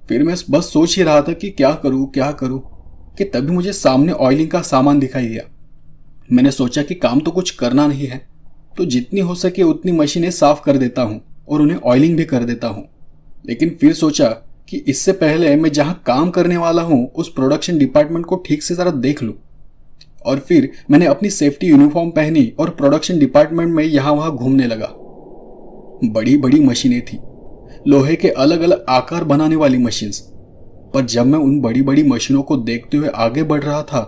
फिर मैं बस सोच ही रहा था कि क्या करूँ क्या करूँ, कि तभी मुझे सामने ऑयलिंग का सामान दिखाई दिया। मैंने सोचा कि काम तो कुछ करना नहीं है तो जितनी हो सके उतनी मशीनें साफ़ कर देता हूँ और उन्हें ऑयलिंग भी कर देता हूँ। लेकिन फिर सोचा कि इससे पहले मैं जहाँ काम करने वाला हूँ, उस प्रोडक्शन डिपार्टमेंट को ठीक से ज़रा देख लूँ। और फिर मैंने अपनी सेफ्टी यूनिफॉर्म पहनी और प्रोडक्शन डिपार्टमेंट में यहाँ वहाँ घूमने लगा। बड़ी बड़ी मशीनें थी। लोहे के अलग अलग आकार बनाने वाली मशीन्स पर जब मैं उन बड़ी बड़ी मशीनों को देखते हुए आगे बढ़ रहा था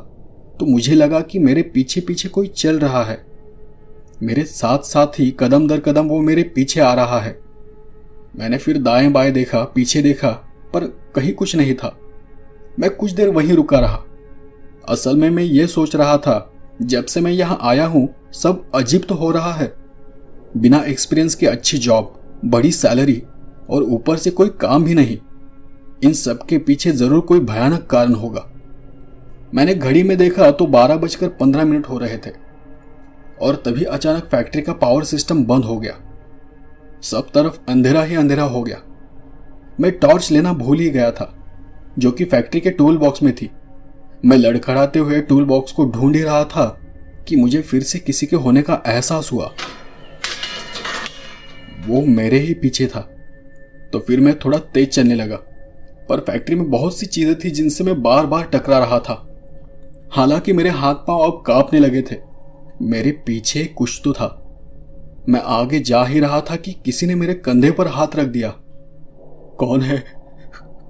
तो मुझे लगा कि मेरे पीछे पीछे कोई चल रहा है। मेरे साथ साथ ही कदम दर कदम वो मेरे पीछे आ रहा है। मैंने फिर दाएँ बाएँ देखा, पीछे देखा, पर कहीं कुछ नहीं था। मैं कुछ देर वहीं रुका रहा। असल में मैं ये सोच रहा था, जब से मैं यहाँ आया हूँ, सब अजीब तो हो रहा है। बिना एक्सपीरियंस के अच्छी जॉब बड़ी सैलरी और ऊपर से कोई काम भी नहीं। इन सब के पीछे ज़रूर कोई भयानक कारण होगा। मैंने घड़ी में देखा तो बारह बजकर पंद्रह मिनट हो रहे थे, और तभी अचानक फैक्ट्री का पावर सिस्टम बंद हो गया। सब तरफ़ अंधेरा ही अंधेरा हो गया। मैं टॉर्च लेना भूल ही गया था, जो कि फैक्ट्री के टूल बॉक्स में थी। मैं लड़खड़ाते हुए टूल बॉक्स को ढूंढ ही रहा था कि मुझे फिर से किसी के होने का एहसास हुआ। वो मेरे ही पीछे था। तो फिर मैं थोड़ा तेज चलने लगा। पर फैक्ट्री में बहुत सी चीज़ें थी जिनसे मैं बार बार टकरा रहा था। हालाँकि मेरे हाथ पाँव अब कांपने लगे थे। मेरे पीछे कुछ तो था। मैं आगे जा ही रहा था कि किसी ने मेरे कंधे पर हाथ रख दिया। कौन है?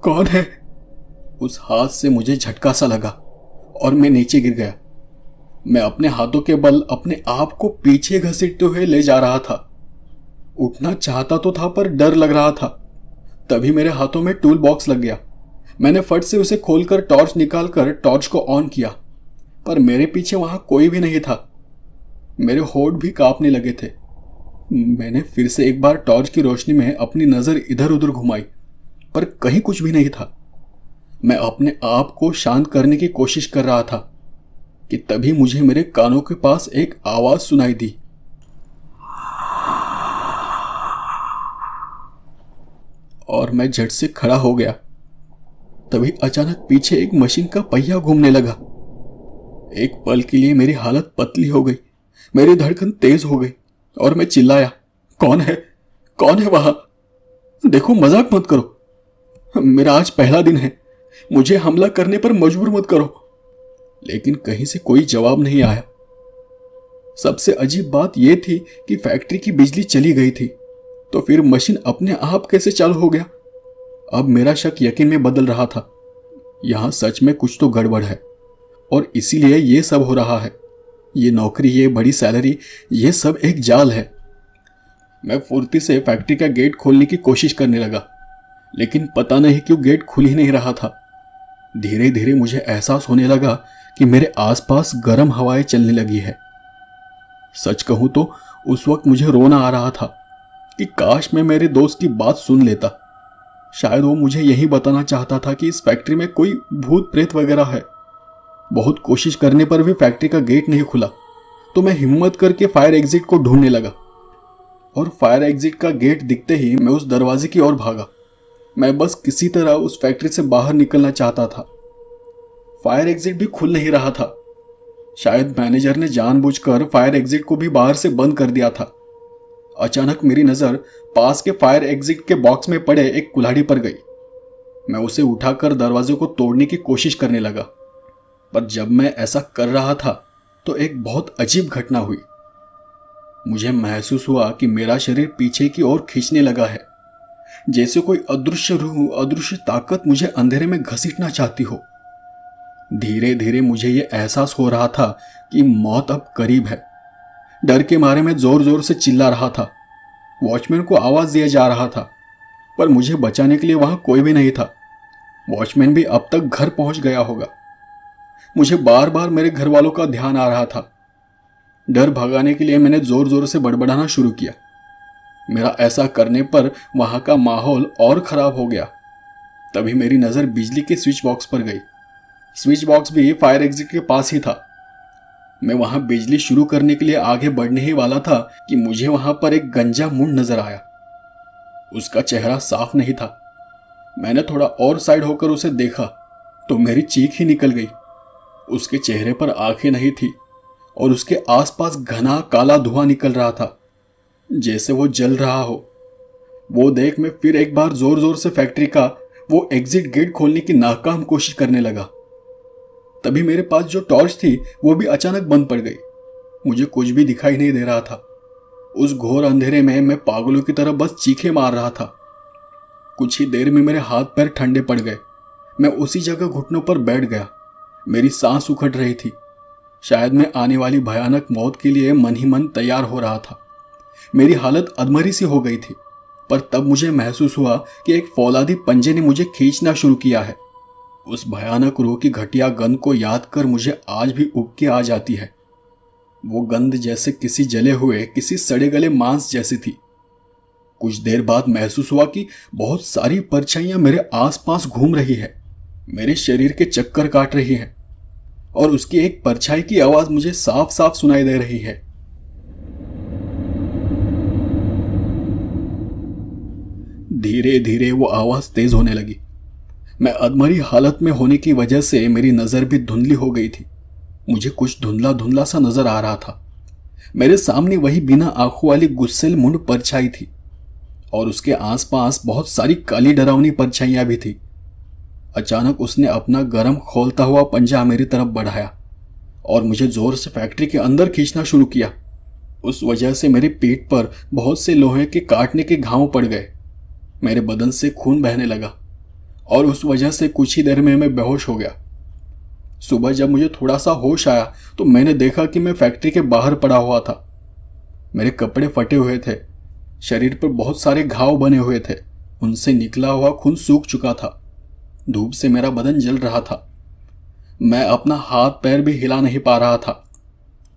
कौन है? उस हाथ से मुझे झटका सा लगा और मैं नीचे गिर गया। मैं अपने हाथों के बल अपने आप को पीछे घसीटते हुए ले जा रहा था। उठना चाहता तो था पर डर लग रहा था। तभी मेरे हाथों में टूल बॉक्स लग गया। मैंने फट से उसे खोलकर टॉर्च निकालकर टॉर्च को ऑन किया, पर मेरे पीछे वहाँ कोई भी नहीं था। मेरे होठ भी कांपने लगे थे। मैंने फिर से एक बार टॉर्च की रोशनी में अपनी नज़र इधर उधर घुमाई, पर कहीं कुछ भी नहीं था। मैं अपने आप को शांत करने की कोशिश कर रहा था कि तभी मुझे मेरे कानों के पास एक आवाज़ सुनाई दी। और मैं झट से खड़ा हो गया। तभी अचानक पीछे एक मशीन का पहिया घूमने लगा। एक पल के लिए मेरी हालत पतली हो गई। मेरी धड़कन तेज हो गई और मैं चिल्लाया, कौन है? कौन है वहाँ? देखो, मज़ाक मत करो। मेरा आज पहला दिन है। मुझे हमला करने पर मजबूर मत करो। लेकिन कहीं से कोई जवाब नहीं आया। सबसे अजीब बात यह थी कि फैक्ट्री की बिजली चली गई थी। तो फिर मशीन अपने आप कैसे चालू हो गया? अब मेरा शक यकीन में बदल रहा था। यहाँ सच में कुछ तो गड़बड़ है। और इसीलिए ये सब हो रहा है। ये नौकरी, ये बड़ी सैलरी, ये सब एक जाल है। मैं फुर्ती से फैक्ट्री का गेट खोलने की कोशिश करने लगा। लेकिन पता नहीं क्यों गेट खुल ही नहीं रहा था। धीरे धीरे मुझे एहसास होने लगा कि मेरे आसपास गर्म हवाएँ चलने लगी है। सच कहूँ तो उस वक्त मुझे रोना आ रहा था। कि काश मैं मेरे दोस्त की बात सुन लेता। शायद वो मुझे यही बताना चाहता था कि इस फैक्ट्री में कोई भूत प्रेत वगैरह है। बहुत कोशिश करने पर भी फैक्ट्री का गेट नहीं खुला तो मैं हिम्मत करके फायर एग्जिट को ढूँढने लगा। और फायर एग्जिट का गेट दिखते ही मैं उस दरवाजे की ओर भागा। मैं बस किसी तरह उस फैक्ट्री से बाहर निकलना चाहता था। फायर एग्जिट भी खुल नहीं रहा था। शायद मैनेजर ने जानबूझकर फायर एग्जिट को भी बाहर से बंद कर दिया था। अचानक मेरी नज़र पास के फायर एग्जिट के बॉक्स में पड़े एक कुल्हाड़ी पर गई। मैं उसे उठाकर दरवाजे को तोड़ने की कोशिश करने लगा। पर जब मैं ऐसा कर रहा था तो एक बहुत अजीब घटना हुई। मुझे महसूस हुआ कि मेरा शरीर पीछे की ओर खींचने लगा है। जैसे कोई अदृश्य रूह, अदृश्य ताकत मुझे अंधेरे में घसीटना चाहती हो। धीरे धीरे मुझे यह एहसास हो रहा था कि मौत अब करीब है। डर के मारे में ज़ोर ज़ोर से चिल्ला रहा था। वॉचमैन को आवाज़ दिया जा रहा था, पर मुझे बचाने के लिए वहाँ कोई भी नहीं था। वॉचमैन भी अब तक घर पहुँच गया होगा। मुझे बार बार मेरे घर वालों का ध्यान आ रहा था। डर भगाने के लिए मैंने ज़ोर ज़ोर से बड़बड़ाना शुरू किया। मेरा ऐसा करने पर वहाँ का माहौल और खराब हो गया। तभी मेरी नज़र बिजली के स्विच बॉक्स पर गई। स्विच बॉक्स भी फायर एग्जिट के पास ही था। मैं वहाँ बिजली शुरू करने के लिए आगे बढ़ने ही वाला था कि मुझे वहाँ पर एक गंजा मुंड नज़र आया। उसका चेहरा साफ़ नहीं था। मैंने थोड़ा और साइड होकर उसे देखा तो मेरी चीख ही निकल गई। उसके चेहरे पर आँखें नहीं थी और उसके आसपास घना काला धुआँ निकल रहा था, जैसे वो जल रहा हो। वो देख मैं फिर एक बार ज़ोर ज़ोर से फैक्ट्री का वो एग्जिट गेट खोलने की नाकाम कोशिश करने लगा। तभी मेरे पास जो टॉर्च थी, वो भी अचानक बंद पड़ गई। मुझे कुछ भी दिखाई नहीं दे रहा था। उस घोर अंधेरे में मैं पागलों की तरह बस चीखे मार रहा था। कुछ ही देर में मेरे हाथ पैर ठंडे पड़ गए। मैं उसी जगह घुटनों पर बैठ गया। मेरी सांस उखड़ रही थी। शायद मैं आने वाली भयानक मौत के लिए मन ही मन तैयार हो रहा था। मेरी हालत अधमरी सी हो गई थी। पर तब मुझे महसूस हुआ कि एक फौलादी पंजे ने मुझे खींचना शुरू किया है। उस भयानक रूह की घटिया गंध को याद कर मुझे आज भी उबके आ जाती है। वो गंध जैसे किसी जले हुए, किसी सड़े गले मांस जैसी थी। कुछ देर बाद महसूस हुआ कि बहुत सारी परछाइयाँ मेरे आसपास घूम रही है। मेरे शरीर के चक्कर काट रही है और उसकी एक परछाई की आवाज़ मुझे साफ़ साफ़ सुनाई दे रही है। धीरे धीरे वो आवाज़ तेज होने लगी। मैं अधमरी हालत में होने की वजह से मेरी नज़र भी धुंधली हो गई थी। मुझे कुछ धुंधला धुंधला सा नज़र आ रहा था। मेरे सामने वही बिना आँखों वाली गुस्सेल मुंड परछाई थी और उसके आसपास बहुत सारी काली डरावनी परछाइयाँ भी थी। अचानक उसने अपना गरम खोलता हुआ पंजा मेरी तरफ़ बढ़ाया और मुझे ज़ोर से फैक्ट्री के अंदर खींचना शुरू किया। उस वजह से मेरे पेट पर बहुत से लोहे के काटने के घाव पड़ गए। मेरे बदन से खून बहने लगा। और उस वजह से कुछ ही देर में मैं बेहोश हो गया। सुबह जब मुझे थोड़ा सा होश आया तो मैंने देखा कि मैं फैक्ट्री के बाहर पड़ा हुआ था। मेरे कपड़े फटे हुए थे, शरीर पर बहुत सारे घाव बने हुए थे, उनसे निकला हुआ खून सूख चुका था, धूप से मेरा बदन जल रहा था। मैं अपना हाथ पैर भी हिला नहीं पा रहा था।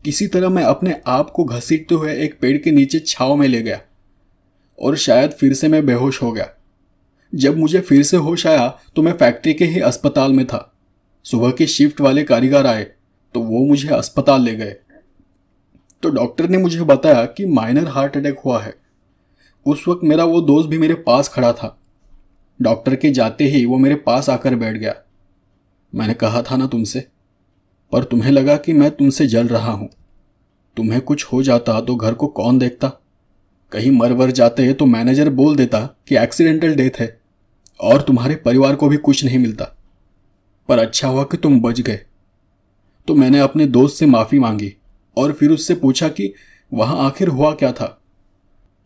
किसी तरह मैं अपने आप को घसीटते हुए एक पेड़ के नीचे छाव में ले गया, और शायद फिर से मैं बेहोश हो गया। जब मुझे फिर से होश आया तो मैं फैक्ट्री के ही अस्पताल में था। सुबह के शिफ्ट वाले कारीगर आए तो वो मुझे अस्पताल ले गए। तो डॉक्टर ने मुझे बताया कि माइनर हार्ट अटैक हुआ है। उस वक्त मेरा वो दोस्त भी मेरे पास खड़ा था। डॉक्टर के जाते ही वो मेरे पास आकर बैठ गया। मैंने कहा, था ना तुमसे? पर तुम्हें लगा कि मैं तुमसे जल रहा हूँ। तुम्हें कुछ हो जाता तो घर को कौन देखता? कहीं मर वर जाते तो मैनेजर बोल देता कि एक्सीडेंटल डेथ है। और तुम्हारे परिवार को भी कुछ नहीं मिलता। पर अच्छा हुआ कि तुम बच गए। तो मैंने अपने दोस्त से माफ़ी मांगी और फिर उससे पूछा कि वहाँ आखिर हुआ क्या था?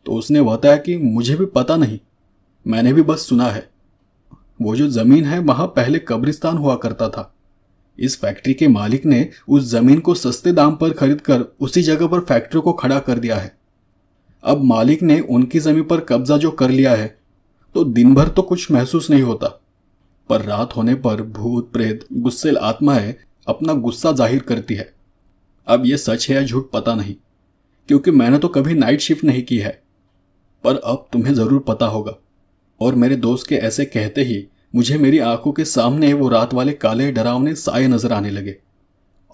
तो उसने बताया कि मुझे भी पता नहीं। मैंने भी बस सुना है। वो जो ज़मीन है वहाँ पहले कब्रिस्तान हुआ करता था। इस फैक्ट्री के मालिक ने उस ज़मीन को सस्ते दाम पर खरीद कर उसी जगह पर फैक्ट्री को खड़ा कर दिया है। अब मालिक ने उनकी ज़मीन पर कब्जा जो कर लिया है तो दिन भर तो कुछ महसूस नहीं होता। पर रात होने पर भूत, प्रेत, गुस्सेल आत्माएँ अपना गुस्सा ज़ाहिर करती है। अब यह सच है या झूठ पता नहीं, क्योंकि मैंने तो कभी नाइट शिफ्ट नहीं की है। पर अब तुम्हें ज़रूर पता होगा। और मेरे दोस्त के ऐसे कहते ही मुझे मेरी आँखों के सामने वो रात वाले काले डरावने साए नज़र आने लगे।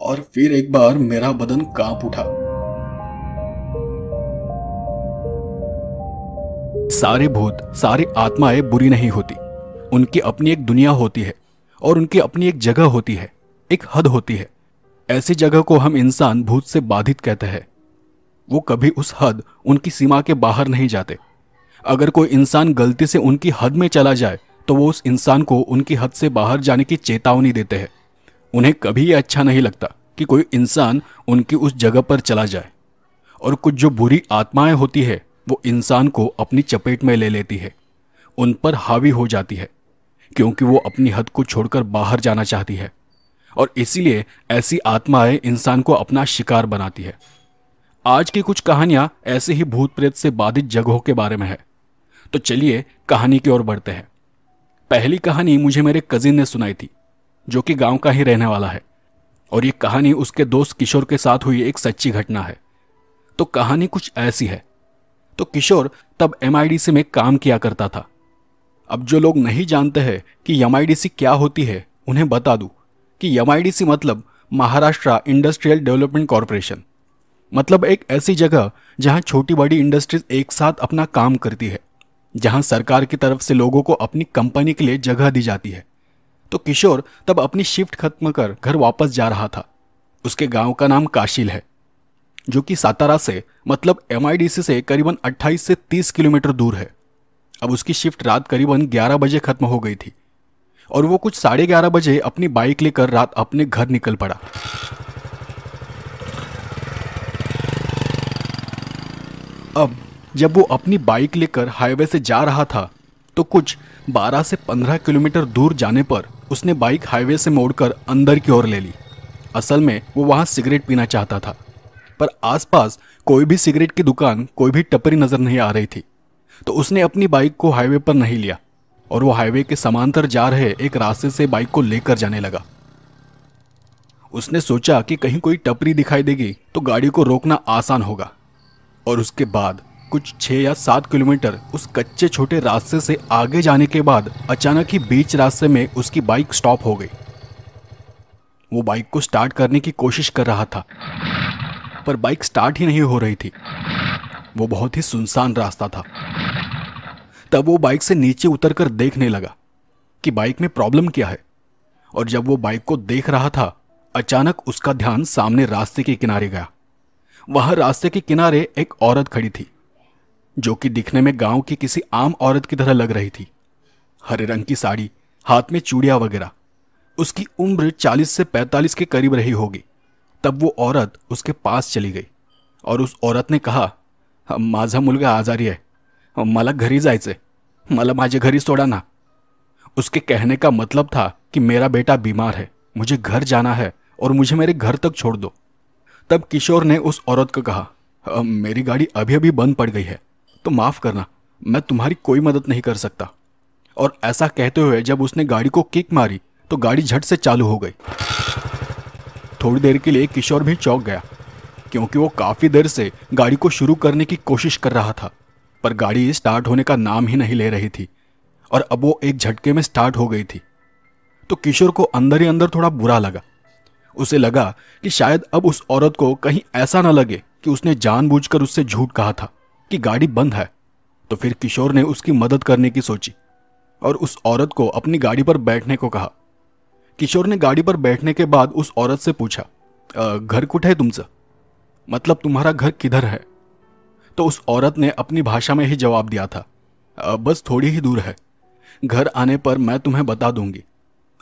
और फिर एक बार मेरा बदन काँप उठा। सारे भूत, सारी आत्माएँ बुरी नहीं होती। उनकी अपनी एक दुनिया होती है और उनकी अपनी एक जगह होती है, एक हद होती है। ऐसी जगह को हम इंसान भूत से बाधित कहते हैं। वो कभी उस हद, उनकी सीमा के बाहर नहीं जाते। अगर कोई इंसान गलती से उनकी हद में चला जाए तो वो उस इंसान को उनकी हद से बाहर जाने की चेतावनी देते हैं। उन्हें कभी यह अच्छा नहीं लगता कि कोई इंसान उनकी उस जगह पर चला जाए। और कुछ जो बुरी आत्माएँ होती है वो इंसान को अपनी चपेट में ले लेती है। उन पर हावी हो जाती है, क्योंकि वो अपनी हद को छोड़कर बाहर जाना चाहती है, और इसीलिए ऐसी आत्माएँ इंसान को अपना शिकार बनाती है। आज की कुछ कहानियाँ ऐसे ही भूत प्रेत से बाधित जगहों के बारे में है। तो चलिए कहानी की ओर बढ़ते हैं। पहली कहानी मुझे मेरे कजिन ने सुनाई थी, जो कि गाँव का ही रहने वाला है, और ये कहानी उसके दोस्त किशोर के साथ हुई एक सच्ची घटना है। तो कहानी कुछ ऐसी है तो किशोर तब एमआईडीसी में काम किया करता था। अब जो लोग नहीं जानते हैं कि एमआईडीसी क्या होती है, उन्हें बता दूँ कि एमआईडीसी मतलब महाराष्ट्र इंडस्ट्रियल डेवलपमेंट कॉरपोरेशन मतलब एक ऐसी जगह जहाँ छोटी बड़ी इंडस्ट्रीज़ एक साथ अपना काम करती है, जहाँ सरकार की तरफ़ से लोगों को अपनी कंपनी के लिए जगह दी जाती है। तो किशोर तब अपनी शिफ्ट खत्म कर घर वापस जा रहा था। उसके गाँव का नाम काशिल है। जो कि सातारा से मतलब एमआईडीसी से करीबन 28 से 30 किलोमीटर दूर है। अब उसकी शिफ्ट रात करीबन 11 बजे खत्म हो गई थी। और वो कुछ साढ़े ग्यारह बजे अपनी बाइक लेकर रात अपने घर निकल पड़ा। अब जब वो अपनी बाइक लेकर हाईवे से जा रहा था तो कुछ 12 से 15 किलोमीटर दूर जाने पर उसने बाइक हाईवे से मोड़कर अंदर की ओर ले ली। असल में वो वहाँ सिगरेट पीना चाहता था। पर आसपास कोई भी सिगरेट की दुकान, कोई भी टपरी नज़र नहीं आ रही थी। तो उसने अपनी बाइक को हाईवे पर नहीं लिया और वो हाईवे के समांतर जा रहे एक रास्ते से बाइक को लेकर जाने लगा। उसने सोचा कि कहीं कोई टपरी दिखाई देगी तो गाड़ी को रोकना आसान होगा और उसके बाद कुछ छः या सात किलोमीटर उस कच्चे छोटे रास्ते से आगे जाने के बाद अचानक ही बीच रास्ते में उसकी बाइक स्टॉप हो गई। वो बाइक को स्टार्ट करने की कोशिश कर रहा था। पर बाइक स्टार्ट ही नहीं हो रही थी। वो बहुत ही सुनसान रास्ता था। तब वो बाइक से नीचे उतरकर देखने लगा कि बाइक में प्रॉब्लम क्या है। और जब वो बाइक को देख रहा था, अचानक उसका ध्यान सामने रास्ते के किनारे गया। वहाँ रास्ते के किनारे एक औरत खड़ी थी, जो कि दिखने में गाँव की किसी आम औरत की तरह लग रही थी। हरे रंग की साड़ी, हाथ में चूड़िया वगैरह। उसकी उम्र 40 से 45 के करीब रही होगी। तब वो औरत उसके पास चली गई और उस औरत ने कहा माझा मुलगा आजारी आहे मला घरी जायचंय मला माझे घरी सोडा ना. उसके कहने का मतलब था कि मेरा बेटा बीमार है, मुझे घर जाना है और मुझे मेरे घर तक छोड़ दो। तब किशोर ने उस औरत को कहा मेरी गाड़ी अभी अभी बंद पड़ गई है तो माफ़ करना, मैं तुम्हारी कोई मदद नहीं कर सकता। और ऐसा कहते हुए जब उसने गाड़ी को किक मारी तो गाड़ी झट से चालू हो गई। थोड़ी देर के लिए किशोर भी चौंक गया, क्योंकि वो काफ़ी देर से गाड़ी को शुरू करने की कोशिश कर रहा था, पर गाड़ी स्टार्ट होने का नाम ही नहीं ले रही थी, और अब वो एक झटके में स्टार्ट हो गई थी। तो किशोर को अंदर ही अंदर थोड़ा बुरा लगा। उसे लगा कि शायद अब उस औरत को कहीं ऐसा ना लगे कि उसने जानबूझकर उससे झूठ कहा था कि गाड़ी बंद है। तो फिर किशोर ने उसकी मदद करने की सोची, और उस औरत को अपनी गाड़ी पर बैठने को कहा। किशोर ने गाड़ी पर बैठने के बाद उस औरत से पूछा घर कुठ है तुमसे? मतलब तुम्हारा घर किधर है? तो उस औरत ने अपनी भाषा में ही जवाब दिया था बस थोड़ी ही दूर है। घर आने पर मैं तुम्हें बता दूँगी।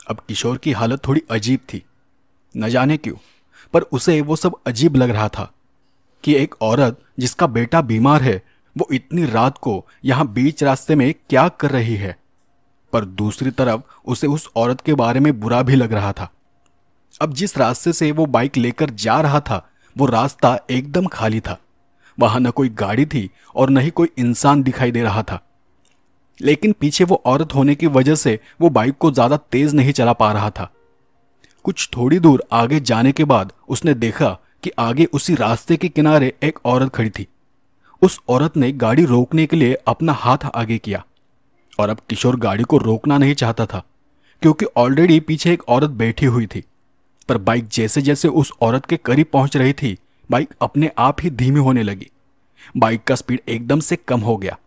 अब किशोर की हालत थोड़ी अजीब थी। न जाने क्यों, पर उसे वो सब अजीब लग रहा था कि एक औरत जिसका बेटा बीमार है, वो इतनी रात को यहाँ बीच रास्ते में क्या कर रही है। पर दूसरी तरफ़ उसे उस औरत के बारे में बुरा भी लग रहा था। अब जिस रास्ते से वो बाइक लेकर जा रहा था, वो रास्ता एकदम खाली था। वहाँ न कोई गाड़ी थी और न ही कोई इंसान दिखाई दे रहा था। लेकिन पीछे वो औरत होने की वजह से वो बाइक को ज़्यादा तेज नहीं चला पा रहा था। कुछ थोड़ी दूर आगे जाने के बाद उसने देखा कि आगे उसी रास्ते के किनारे एक औरत खड़ी थी। उस औरत ने गाड़ी रोकने के लिए अपना हाथ आगे किया। और अब किशोर गाड़ी को रोकना नहीं चाहता था, क्योंकि ऑलरेडी पीछे एक औरत बैठी हुई थी। पर बाइक जैसे जैसे उस औरत के करीब पहुँच रही थी, बाइक अपने आप ही धीमी होने लगी। बाइक का स्पीड एकदम से कम हो गया।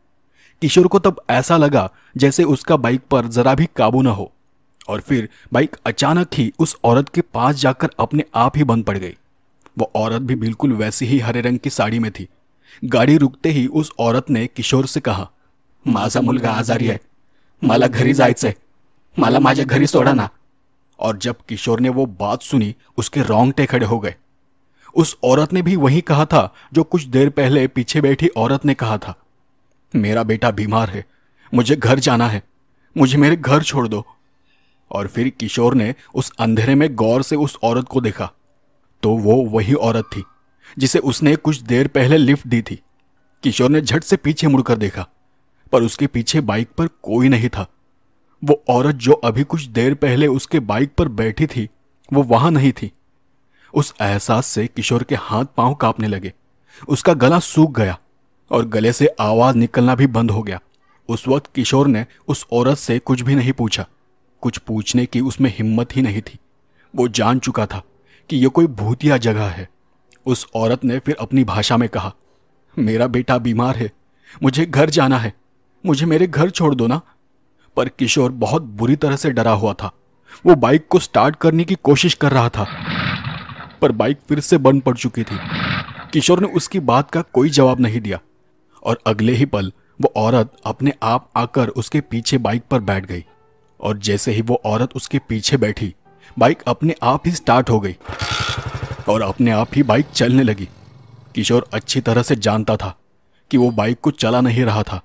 किशोर को तब ऐसा लगा जैसे उसका बाइक पर जरा भी काबू न हो। और फिर बाइक अचानक ही उस औरत के पास जाकर अपने आप ही बंद पड़ गई। वो औरत भी बिल्कुल वैसी ही हरे रंग की साड़ी में थी। गाड़ी रुकते ही उस औरत ने किशोर से कहा माझा मुलगा आजारी आहे. मला घरी जायचंय. मला माझ्या घरी सोडा ना. और जब किशोर ने वो बात सुनी, उसके रोंगटे खड़े हो गए। उस औरत ने भी वही कहा था, जो कुछ देर पहले पीछे बैठी औरत ने कहा था। मेरा बेटा बीमार है। मुझे घर जाना है। मुझे मेरे घर छोड़ दो। और फिर किशोर ने उस अंधेरे में गौर से उस औरत को देखा। तो वो वही औरत थी, जिसे उसने कुछ देर पहले लिफ्ट दी थी। किशोर ने झट से पीछे मुड़कर देखा। पर उसके पीछे बाइक पर कोई नहीं था। वो औरत जो अभी कुछ देर पहले उसके बाइक पर बैठी थी, वो वहाँ नहीं थी। उस एहसास से किशोर के हाथ पाँव कांपने लगे। उसका गला सूख गया और गले से आवाज़ निकलना भी बंद हो गया। उस वक्त किशोर ने उस औरत से कुछ भी नहीं पूछा। कुछ पूछने की उसमें हिम्मत ही नहीं थी। वो जान चुका था कि यह कोई भूतिया जगह है। उस औरत ने फिर अपनी भाषा में कहा, मेरा बेटा बीमार है। मुझे घर जाना है। मुझे मेरे घर छोड़ दो ना। पर किशोर बहुत बुरी तरह से डरा हुआ था। वो बाइक को स्टार्ट करने की कोशिश कर रहा था, पर बाइक फिर से बंद पड़ चुकी थी। किशोर ने उसकी बात का कोई जवाब नहीं दिया, और अगले ही पल वो औरत अपने आप आकर उसके पीछे बाइक पर बैठ गई, और जैसे ही वो औरत उसके पीछे बैठी, बाइक अपने आप ही स्टार्ट हो गई, और अपने आप ही बाइक चलने लगी। किशोर अच्छी तरह से जानता था कि वो बाइक को चला नहीं रहा था।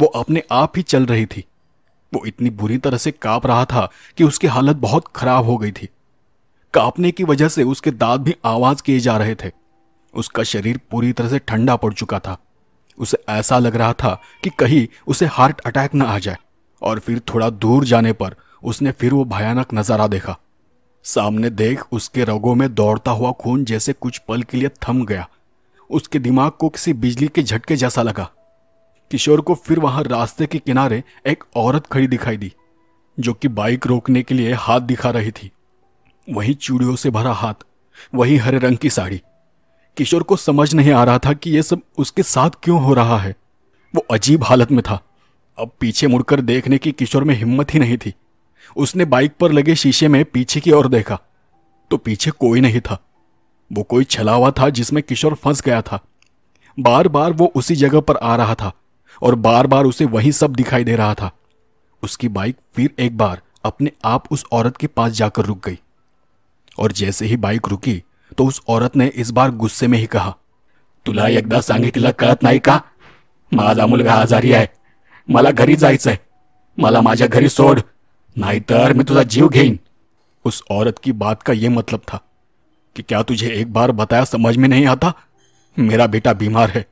वो अपने आप ही चल रही थी। वो इतनी बुरी तरह से काँप रहा था कि उसकी हालत बहुत खराब हो गई थी। कांपने की वजह से उसके दांत भी आवाज़ किए जा रहे थे। उसका शरीर पूरी तरह से ठंडा पड़ चुका था। उसे ऐसा लग रहा था कि कहीं उसे हार्ट अटैक न आ जाए। और फिर थोड़ा दूर जाने पर उसने फिर वो भयानक नज़ारा देखा। सामने देख उसके रगों में दौड़ता हुआ खून जैसे कुछ पल के लिए थम गया। उसके दिमाग को किसी बिजली के झटके जैसा लगा। किशोर को फिर वहाँ रास्ते के किनारे एक औरत खड़ी दिखाई दी, जो कि बाइक रोकने के लिए हाथ दिखा रही थी। वही चूड़ियों से भरा हाथ, वही हरे रंग की साड़ी। किशोर को समझ नहीं आ रहा था कि यह सब उसके साथ क्यों हो रहा है। वो अजीब हालत में था। अब पीछे मुड़कर देखने की किशोर में हिम्मत ही नहीं थी। उसने बाइक पर लगे शीशे में पीछे की ओर देखा तो पीछे कोई नहीं था। वो कोई छला हुआ था जिसमें किशोर फंस गया था। बार बार वो उसी जगह पर आ रहा था। और बार बार उसे वही सब दिखाई दे रहा था। उसकी बाइक फिर एक बार अपने आप उस औरत के पास जाकर रुक गई। और जैसे ही बाइक रुकी तो उस औरत ने इस बार गुस्से में ही कहा, तुला एकदा सांगितलं कळत नाही का? माझा मुलगा आजारी आहे. मला घरी जायचंय. मला माझ्या घरी सोड. नाहीतर मी तुझा जीव घेईन. उस औरत की बात का यह मतलब था कि क्या तुझे एक बार बताया समझ में नहीं आता? मेरा बेटा बीमार है.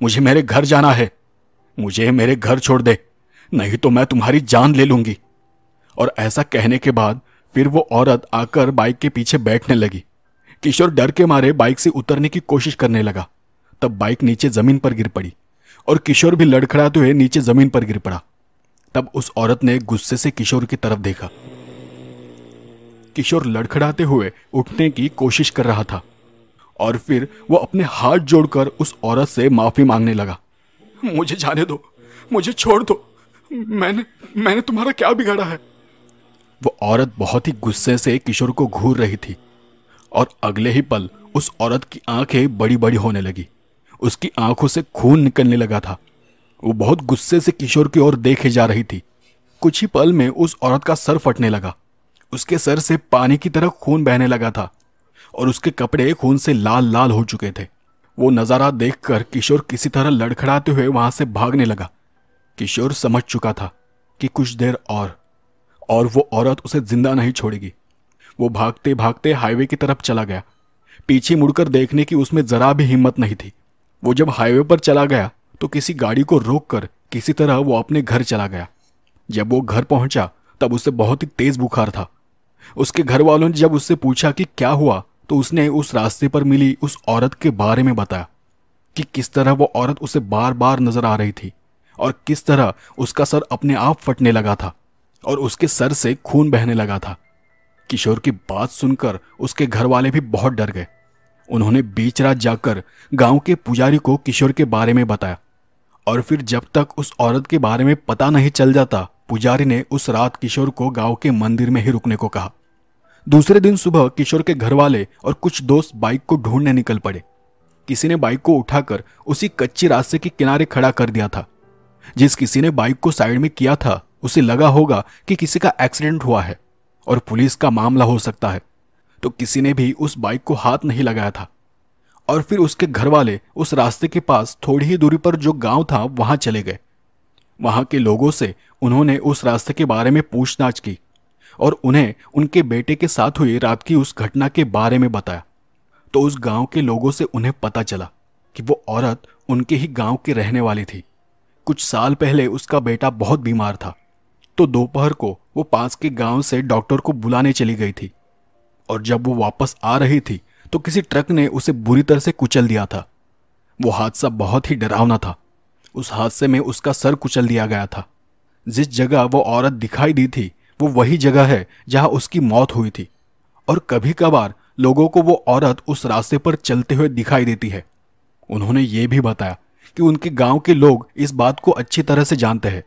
मुझे मेरे घर जाना है. मुझे मेरे घर छोड़ दे, नहीं तो मैं तुम्हारी जान ले लूँगी। और ऐसा कहने के बाद फिर वो औरत आकर बाइक के पीछे बैठने लगी। किशोर डर के मारे बाइक से उतरने की कोशिश करने लगा। तब बाइक नीचे ज़मीन पर गिर पड़ी और किशोर भी लड़खड़ाते हुए नीचे ज़मीन पर गिर पड़ा। तब उस औरत ने गुस्से से किशोर की तरफ़ देखा। किशोर लड़खड़ाते हुए उठने की कोशिश कर रहा था और फिर वो अपने हाथ जोड़कर उस औरत से माफ़ी मांगने लगा। मुझे जाने दो। मुझे छोड़ दो। मैंने मैंने तुम्हारा क्या बिगाड़ा है? वो औरत बहुत ही गुस्से से किशोर को घूर रही थी और अगले ही पल उस औरत की आँखें बड़ी बड़ी होने लगी। उसकी आँखों से खून निकलने लगा था। वो बहुत गुस्से से किशोर की ओर देखे जा रही थी। कुछ ही पल में उस औरत का सर फटने लगा। उसके सर से पानी की तरह खून बहने लगा था और उसके कपड़े खून से लाल लाल हो चुके थे। वो नज़ारा देखकर किशोर किसी तरह लड़खड़ाते हुए वहाँ से भागने लगा। किशोर समझ चुका था कि कुछ देर और और वो औरत उसे ज़िंदा नहीं छोड़ेगी। वो भागते भागते हाईवे की तरफ़ चला गया। पीछे मुड़कर देखने की उसमें जरा भी हिम्मत नहीं थी। वो जब हाईवे पर चला गया तो किसी गाड़ी को रोक कर किसी तरह वो अपने घर चला गया। जब वो घर पहुँचा, तब उसे बहुत ही तेज बुखार था। उसके घर वालों ने जब उससे पूछा कि क्या हुआ तो उसने उस रास्ते पर मिली उस औरत के बारे में बताया कि किस तरह वो औरत उसे बार बार नज़र आ रही थी और किस तरह उसका सर अपने आप फटने लगा था और उसके सर से खून बहने लगा था। किशोर की बात सुनकर उसके घर वाले भी बहुत डर गए। उन्होंने बीच रात जाकर गाँव के पुजारी को किशोर के बारे में बताया और फिर जब तक उस औरत के बारे में पता नहीं चल जाता, पुजारी ने उस रात किशोर को गाँव के मंदिर में ही रुकने को कहा। दूसरे दिन सुबह किशोर के घर वाले और कुछ दोस्त बाइक को ढूँढने निकल पड़े। किसी ने बाइक को उठाकर उसी कच्ची रास्ते के किनारे खड़ा कर दिया था। जिस किसी ने बाइक को साइड में किया था, उसे लगा होगा कि किसी का एक्सीडेंट हुआ है और पुलिस का मामला हो सकता है। तो किसी ने भी उस बाइक को हाथ नहीं लगाया था। और फिर उसके घर वाले उस रास्ते के पास थोड़ी ही दूरी पर जो गाँव था, वहाँ चले गए। वहाँ के लोगों से उन्होंने उस रास्ते के बारे में पूछताछ की। और उन्हें उनके बेटे के साथ हुई रात की उस घटना के बारे में बताया। तो उस गाँव के लोगों से उन्हें पता चला कि वो औरत उनके ही गाँव की रहने वाली थी। कुछ साल पहले उसका बेटा बहुत बीमार था तो दोपहर को वो पास के गाँव से डॉक्टर को बुलाने चली गई थी। और जब वो वापस आ रही थी तो किसी ट्रक ने उसे बुरी तरह से कुचल दिया था। वो हादसा बहुत ही डरावना था। उस हादसे में उसका सर कुचल दिया गया था। जिस जगह वो औरत दिखाई दी थी वो वही जगह है जहाँ उसकी मौत हुई थी। और कभी कभार लोगों को वो औरत उस रास्ते पर चलते हुए दिखाई देती है। उन्होंने ये भी बताया कि उनके गाँव के लोग इस बात को अच्छी तरह से जानते हैं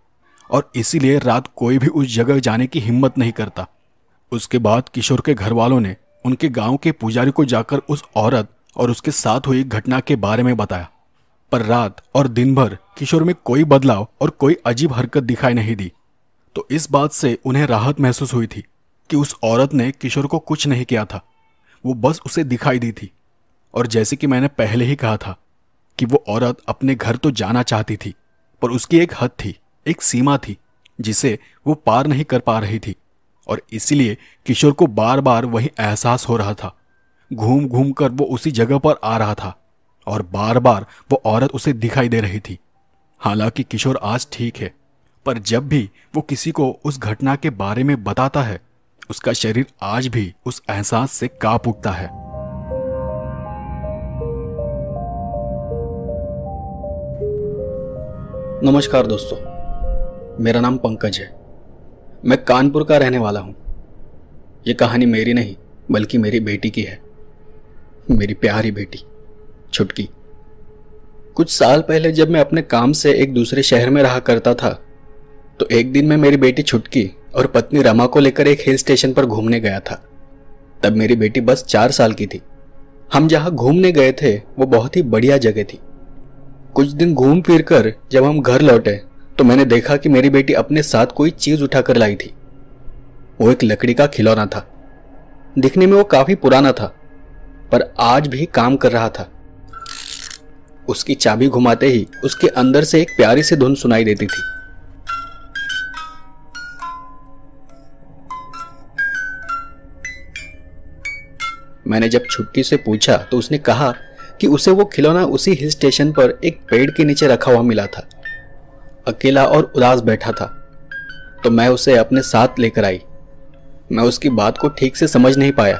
और इसीलिए रात कोई भी उस जगह जाने की हिम्मत नहीं करता। उसके बाद किशोर के घर वालों ने उनके गाँव के पुजारी को जाकर उस औरत और उसके साथ हुई घटना के बारे में बताया। पर रात और दिन भर किशोर में कोई बदलाव और कोई अजीब हरकत दिखाई नहीं दी। तो इस बात से उन्हें राहत महसूस हुई थी कि उस औरत ने किशोर को कुछ नहीं किया था। वो बस उसे दिखाई दी थी। और जैसे कि मैंने पहले ही कहा था कि वो औरत अपने घर तो जाना चाहती थी, पर उसकी एक हद थी, एक सीमा थी, जिसे वो पार नहीं कर पा रही थी। और इसीलिए किशोर को बार बार वही एहसास हो रहा था। घूम घूम कर वो उसी जगह पर आ रहा था और बार बार वो औरत उसे दिखाई दे रही थी। हालाँकि किशोर आज ठीक है पर जब भी वो किसी को उस घटना के बारे में बताता है, उसका शरीर आज भी उस एहसास से काँप उठता है। नमस्कार दोस्तों, मेरा नाम पंकज है। मैं कानपुर का रहने वाला हूँ। यह कहानी मेरी नहीं, बल्कि मेरी बेटी की है। मेरी प्यारी बेटी, छुटकी। कुछ साल पहले जब मैं अपने काम से एक दूसरे शहर में रहा करता था तो एक दिन मैं मेरी बेटी छुटकी और पत्नी रमा को लेकर एक हिल स्टेशन पर घूमने गया था। तब मेरी बेटी बस चार साल की थी। हम जहाँ घूमने गए थे, वो बहुत ही बढ़िया जगह थी। कुछ दिन घूम फिर कर जब हम घर लौटे तो मैंने देखा कि मेरी बेटी अपने साथ कोई चीज़ उठाकर लाई थी। वो एक लकड़ी का खिलौना था। दिखने में वो काफ़ी पुराना था, पर आज भी काम कर रहा था। उसकी चाबी घुमाते ही उसके अंदर से एक प्यारी सी धुन सुनाई देती थी। मैंने जब छुट्टी से पूछा तो उसने कहा कि उसे वो खिलौना उसी हिल स्टेशन पर एक पेड़ के नीचे रखा हुआ मिला था। अकेला और उदास बैठा था। तो मैं उसे अपने साथ लेकर आई। मैं उसकी बात को ठीक से समझ नहीं पाया,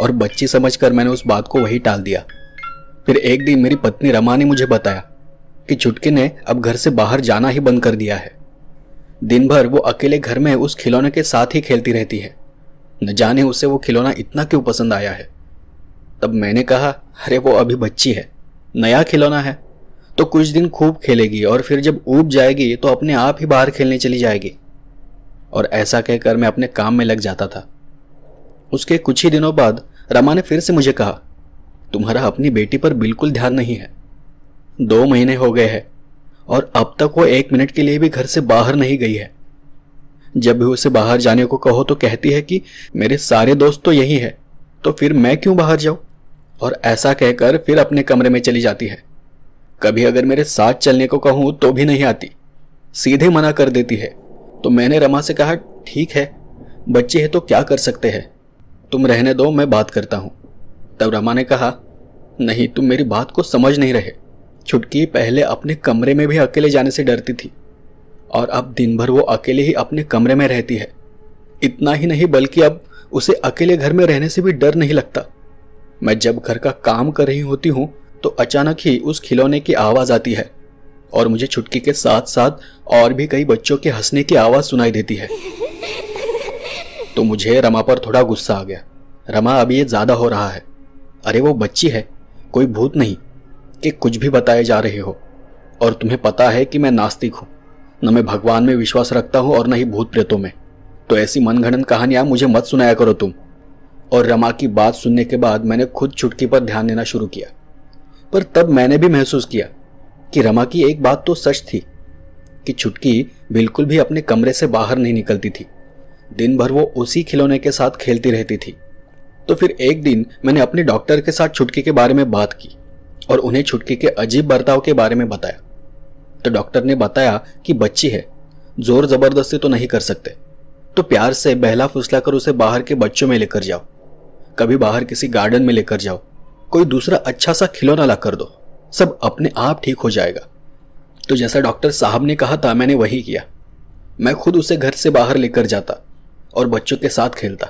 और बच्ची समझकर मैंने उस बात को वही टाल दिया। फिर एक दिन मेरी पत्नी रमा ने मुझे बताया कि चुटकी ने अब घर से बाहर जाना ही बंद कर दिया है। दिन भर वो अकेले घर में उस खिलौने के साथ ही खेलती रहती है। न जाने उसे वो खिलौना इतना क्यों पसंद आया है। तब मैंने कहा, अरे, वो अभी बच्ची है, नया खिलौना है तो कुछ दिन खूब खेलेगी और फिर जब ऊब जाएगी तो अपने आप ही बाहर खेलने चली जाएगी। और ऐसा कहकर मैं अपने काम में लग जाता था। उसके कुछ ही दिनों बाद रमा ने फिर से मुझे कहा, तुम्हारा अपनी बेटी पर बिल्कुल ध्यान नहीं है। दो महीने हो गए हैं और अब तक वो एक मिनट के लिए भी घर से बाहर नहीं गई है। जब भी उसे बाहर जाने को कहो तो कहती है कि मेरे सारे दोस्त तो यही है तो फिर मैं क्यों बाहर जाऊँ? और ऐसा कहकर फिर अपने कमरे में चली जाती है। कभी अगर मेरे साथ चलने को कहूँ तो भी नहीं आती। सीधे मना कर देती है। तो मैंने रमा से कहा, ठीक है, बच्चे हैं तो क्या कर सकते हैं? तुम रहने दो, मैं बात करता हूँ। तब रमा ने कहा, नहीं, तुम मेरी बात को समझ नहीं रहे। छुटकी पहले अपने कमरे में भी अकेले जाने से डरती थी। और अब दिन भर वो अकेले ही अपने कमरे में रहती है। इतना ही नहीं बल्कि अब उसे अकेले घर में रहने से भी डर नहीं लगता। मैं जब घर का काम कर रही होती हूँ तो अचानक ही उस खिलौने की आवाज़ आती है और मुझे छुटकी के साथ साथ और भी कई बच्चों के हंसने की आवाज़ सुनाई देती है। [laughs] तो मुझे रमा पर थोड़ा गुस्सा आ गया। रमा अब ये ज़्यादा हो रहा है। अरे वो बच्ची है। कोई भूत नहीं कि कुछ भी बताए जा रहे हो। और तुम्हें पता है कि मैं नास्तिक हूँ। न मैं भगवान में विश्वास रखता हूँ और न ही भूत प्रेतों में। तो ऐसी मनगणन कहानियाँ मुझे मत सुनाया करो तुम। और रमा की बात सुनने के बाद मैंने खुद छुटकी पर ध्यान देना शुरू किया। पर तब मैंने भी महसूस किया कि रमा की एक बात तो सच थी, कि छुटकी बिल्कुल भी अपने कमरे से बाहर नहीं निकलती थी। दिन भर वो उसी खिलौने के साथ खेलती रहती थी। तो फिर एक दिन मैंने अपने डॉक्टर के साथ छुटकी के बारे में बात की और उन्हें छुटकी के अजीब बर्ताव के बारे में बताया। तो डॉक्टर ने बताया कि बच्ची है। ज़ोर ज़बरदस्ती तो नहीं कर सकते। तो प्यार से, बहला फुसला कर उसे बाहर के बच्चों में लेकर जाओ। कभी बाहर किसी गार्डन में लेकर जाओ। कोई दूसरा अच्छा सा खिलौना ला कर दो। सब अपने आप ठीक हो जाएगा। तो जैसा डॉक्टर साहब ने कहा था, मैंने वही किया। मैं खुद उसे घर से बाहर लेकर जाता और बच्चों के साथ खेलता।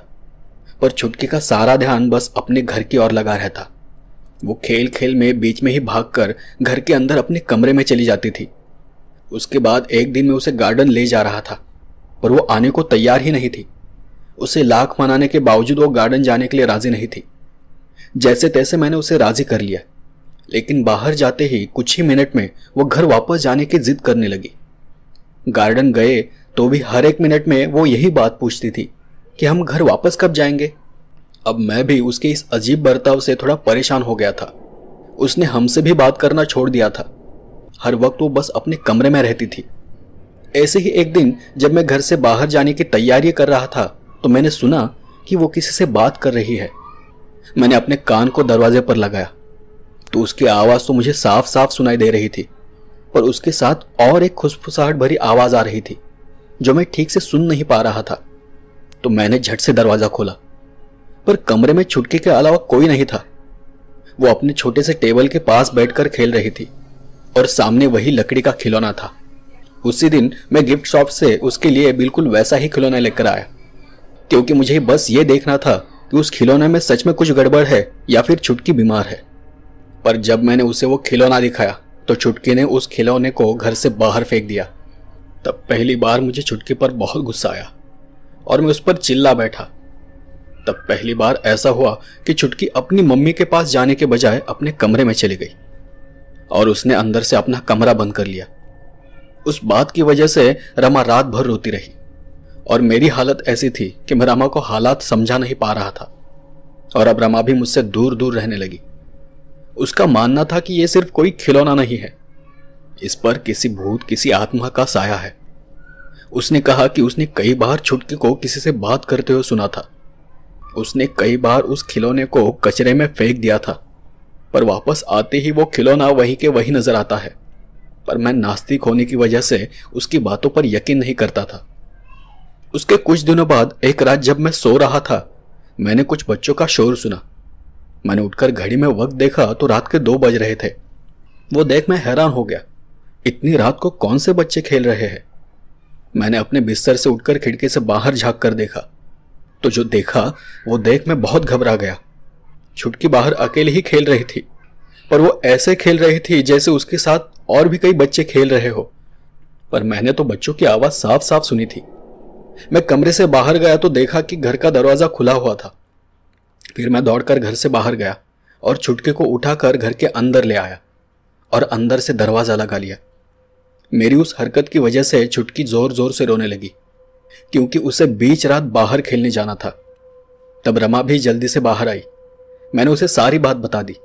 पर छुटकी का सारा ध्यान बस अपने घर की ओर लगा रहता। वो खेल खेल में बीच में ही भागकर घर के अंदर अपने कमरे में चली जाती थी। उसके बाद एक दिन मैं उसे गार्डन ले जा रहा था, पर वो आने को तैयार ही नहीं थी। उसे लाख मनाने के बावजूद वो गार्डन जाने के लिए राज़ी नहीं थी। जैसे तैसे मैंने उसे राज़ी कर लिया, लेकिन बाहर जाते ही कुछ ही मिनट में वो घर वापस जाने की जिद करने लगी। गार्डन गए तो भी हर एक मिनट में वो यही बात पूछती थी कि हम घर वापस कब जाएँगे। अब मैं भी उसके इस अजीब बर्ताव से थोड़ा परेशान हो गया था। उसने हमसे भी बात करना छोड़ दिया था। हर वक्त वो बस अपने कमरे में रहती थी। ऐसे ही एक दिन जब मैं घर से बाहर जाने की तैयारी कर रहा था तो मैंने सुना कि वो किसी से बात कर रही है। मैंने अपने कान को दरवाजे पर लगाया तो उसकी आवाज़ तो मुझे साफ़ साफ़ सुनाई दे रही थी पर उसके साथ और एक खुशफुसाहट भरी आवाज़ आ रही थी, जो मैं ठीक से सुन नहीं पा रहा था। तो मैंने झट से दरवाज़ा खोला, पर कमरे में छुटके के अलावा कोई नहीं था। वो अपने छोटे से टेबल के पास बैठकर खेल रही थी। और सामने वही लकड़ी का खिलौना था। उसी दिन मैं गिफ्ट शॉप से उसके लिए बिल्कुल वैसा ही खिलौना लेकर आया। क्योंकि मुझे बस ये देखना था कि उस खिलौने में सच में कुछ गड़बड़ है या फिर छुटकी बीमार है। पर जब मैंने उसे वो खिलौना दिखाया तो छुटकी ने उस खिलौने को घर से बाहर फेंक दिया। तब पहली बार मुझे छुटकी पर बहुत गुस्सा आया और मैं उस पर चिल्ला बैठा। तब पहली बार ऐसा हुआ कि छुटकी अपनी मम्मी के पास जाने के बजाय अपने कमरे में चली गई। और उसने अंदर से अपना कमरा बंद कर लिया। उस बात की वजह से रमा रात भर रोती रही और मेरी हालत ऐसी थी कि मैं रमा को हालात समझा नहीं पा रहा था और अब रमा भी मुझसे दूर दूर रहने लगी। उसका मानना था कि यह सिर्फ़ कोई खिलौना नहीं है। इस पर किसी भूत, किसी आत्मा का साया है। उसने कहा कि उसने कई बार छुटकी को किसी से बात करते हुए सुना था। उसने कई बार उस खिलौने को कचरे में फेंक दिया था। पर वापस आते ही वो खिलौना वही के वही नज़र आता है। पर मैं नास्तिक होने की वजह से उसकी बातों पर यकीन नहीं करता था। उसके कुछ दिनों बाद एक रात जब मैं सो रहा था, मैंने कुछ बच्चों का शोर सुना। मैंने उठकर घड़ी में वक्त देखा तो रात के दो बज रहे थे। वो देख मैं हैरान हो गया, इतनी रात को कौन से बच्चे खेल रहे हैं? मैंने अपने बिस्तर से उठकर खिड़की से बाहर झाँक कर देखा। तो जो देखा, वो देख मैं बहुत घबरा गया। छुटकी बाहर अकेले ही खेल रही थी, पर वो ऐसे खेल रही थी जैसे उसके साथ और भी कई बच्चे खेल रहे हो। पर मैंने तो बच्चों की आवाज़ साफ़ साफ़ सुनी थी। मैं कमरे से बाहर गया तो देखा कि घर का दरवाज़ा खुला हुआ था। फिर मैं दौड़कर घर से बाहर गया और छुटके को उठाकर घर के अंदर ले आया और अंदर से दरवाज़ा लगा लिया। मेरी उस हरकत की वजह से छुटकी ज़ोर ज़ोर से रोने लगी, क्योंकि उसे बीच रात बाहर खेलने जाना था। तब रमा भी जल्दी से बाहर आई। मैंने उसे सारी बात बता दी,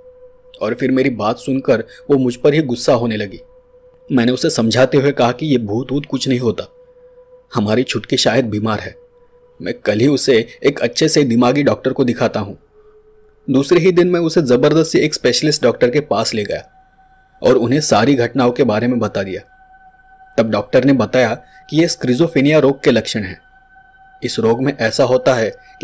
और फिर मेरी बात सुनकर वो मुझ पर ही गुस्सा होने लगी। मैंने उसे समझाते हुए कहा कि यह भूत वूत कुछ नहीं होता। हमारी छुटकी शायद बीमार है। मैं कल ही उसे एक अच्छे से दिमागी डॉक्टर को दिखाता हूँ। दूसरे ही दिन मैं उसे ज़बरदस्ती एक स्पेशलिस्ट डॉक्टर के पास ले गया, और उन्हें सारी घटनाओं के बारे में बता दिया। तब डॉक्टर ने बताया कि यह स्क्रिजोफेनिया रोग के लक्षण हैं। इस रोग में ऐसा होता है कि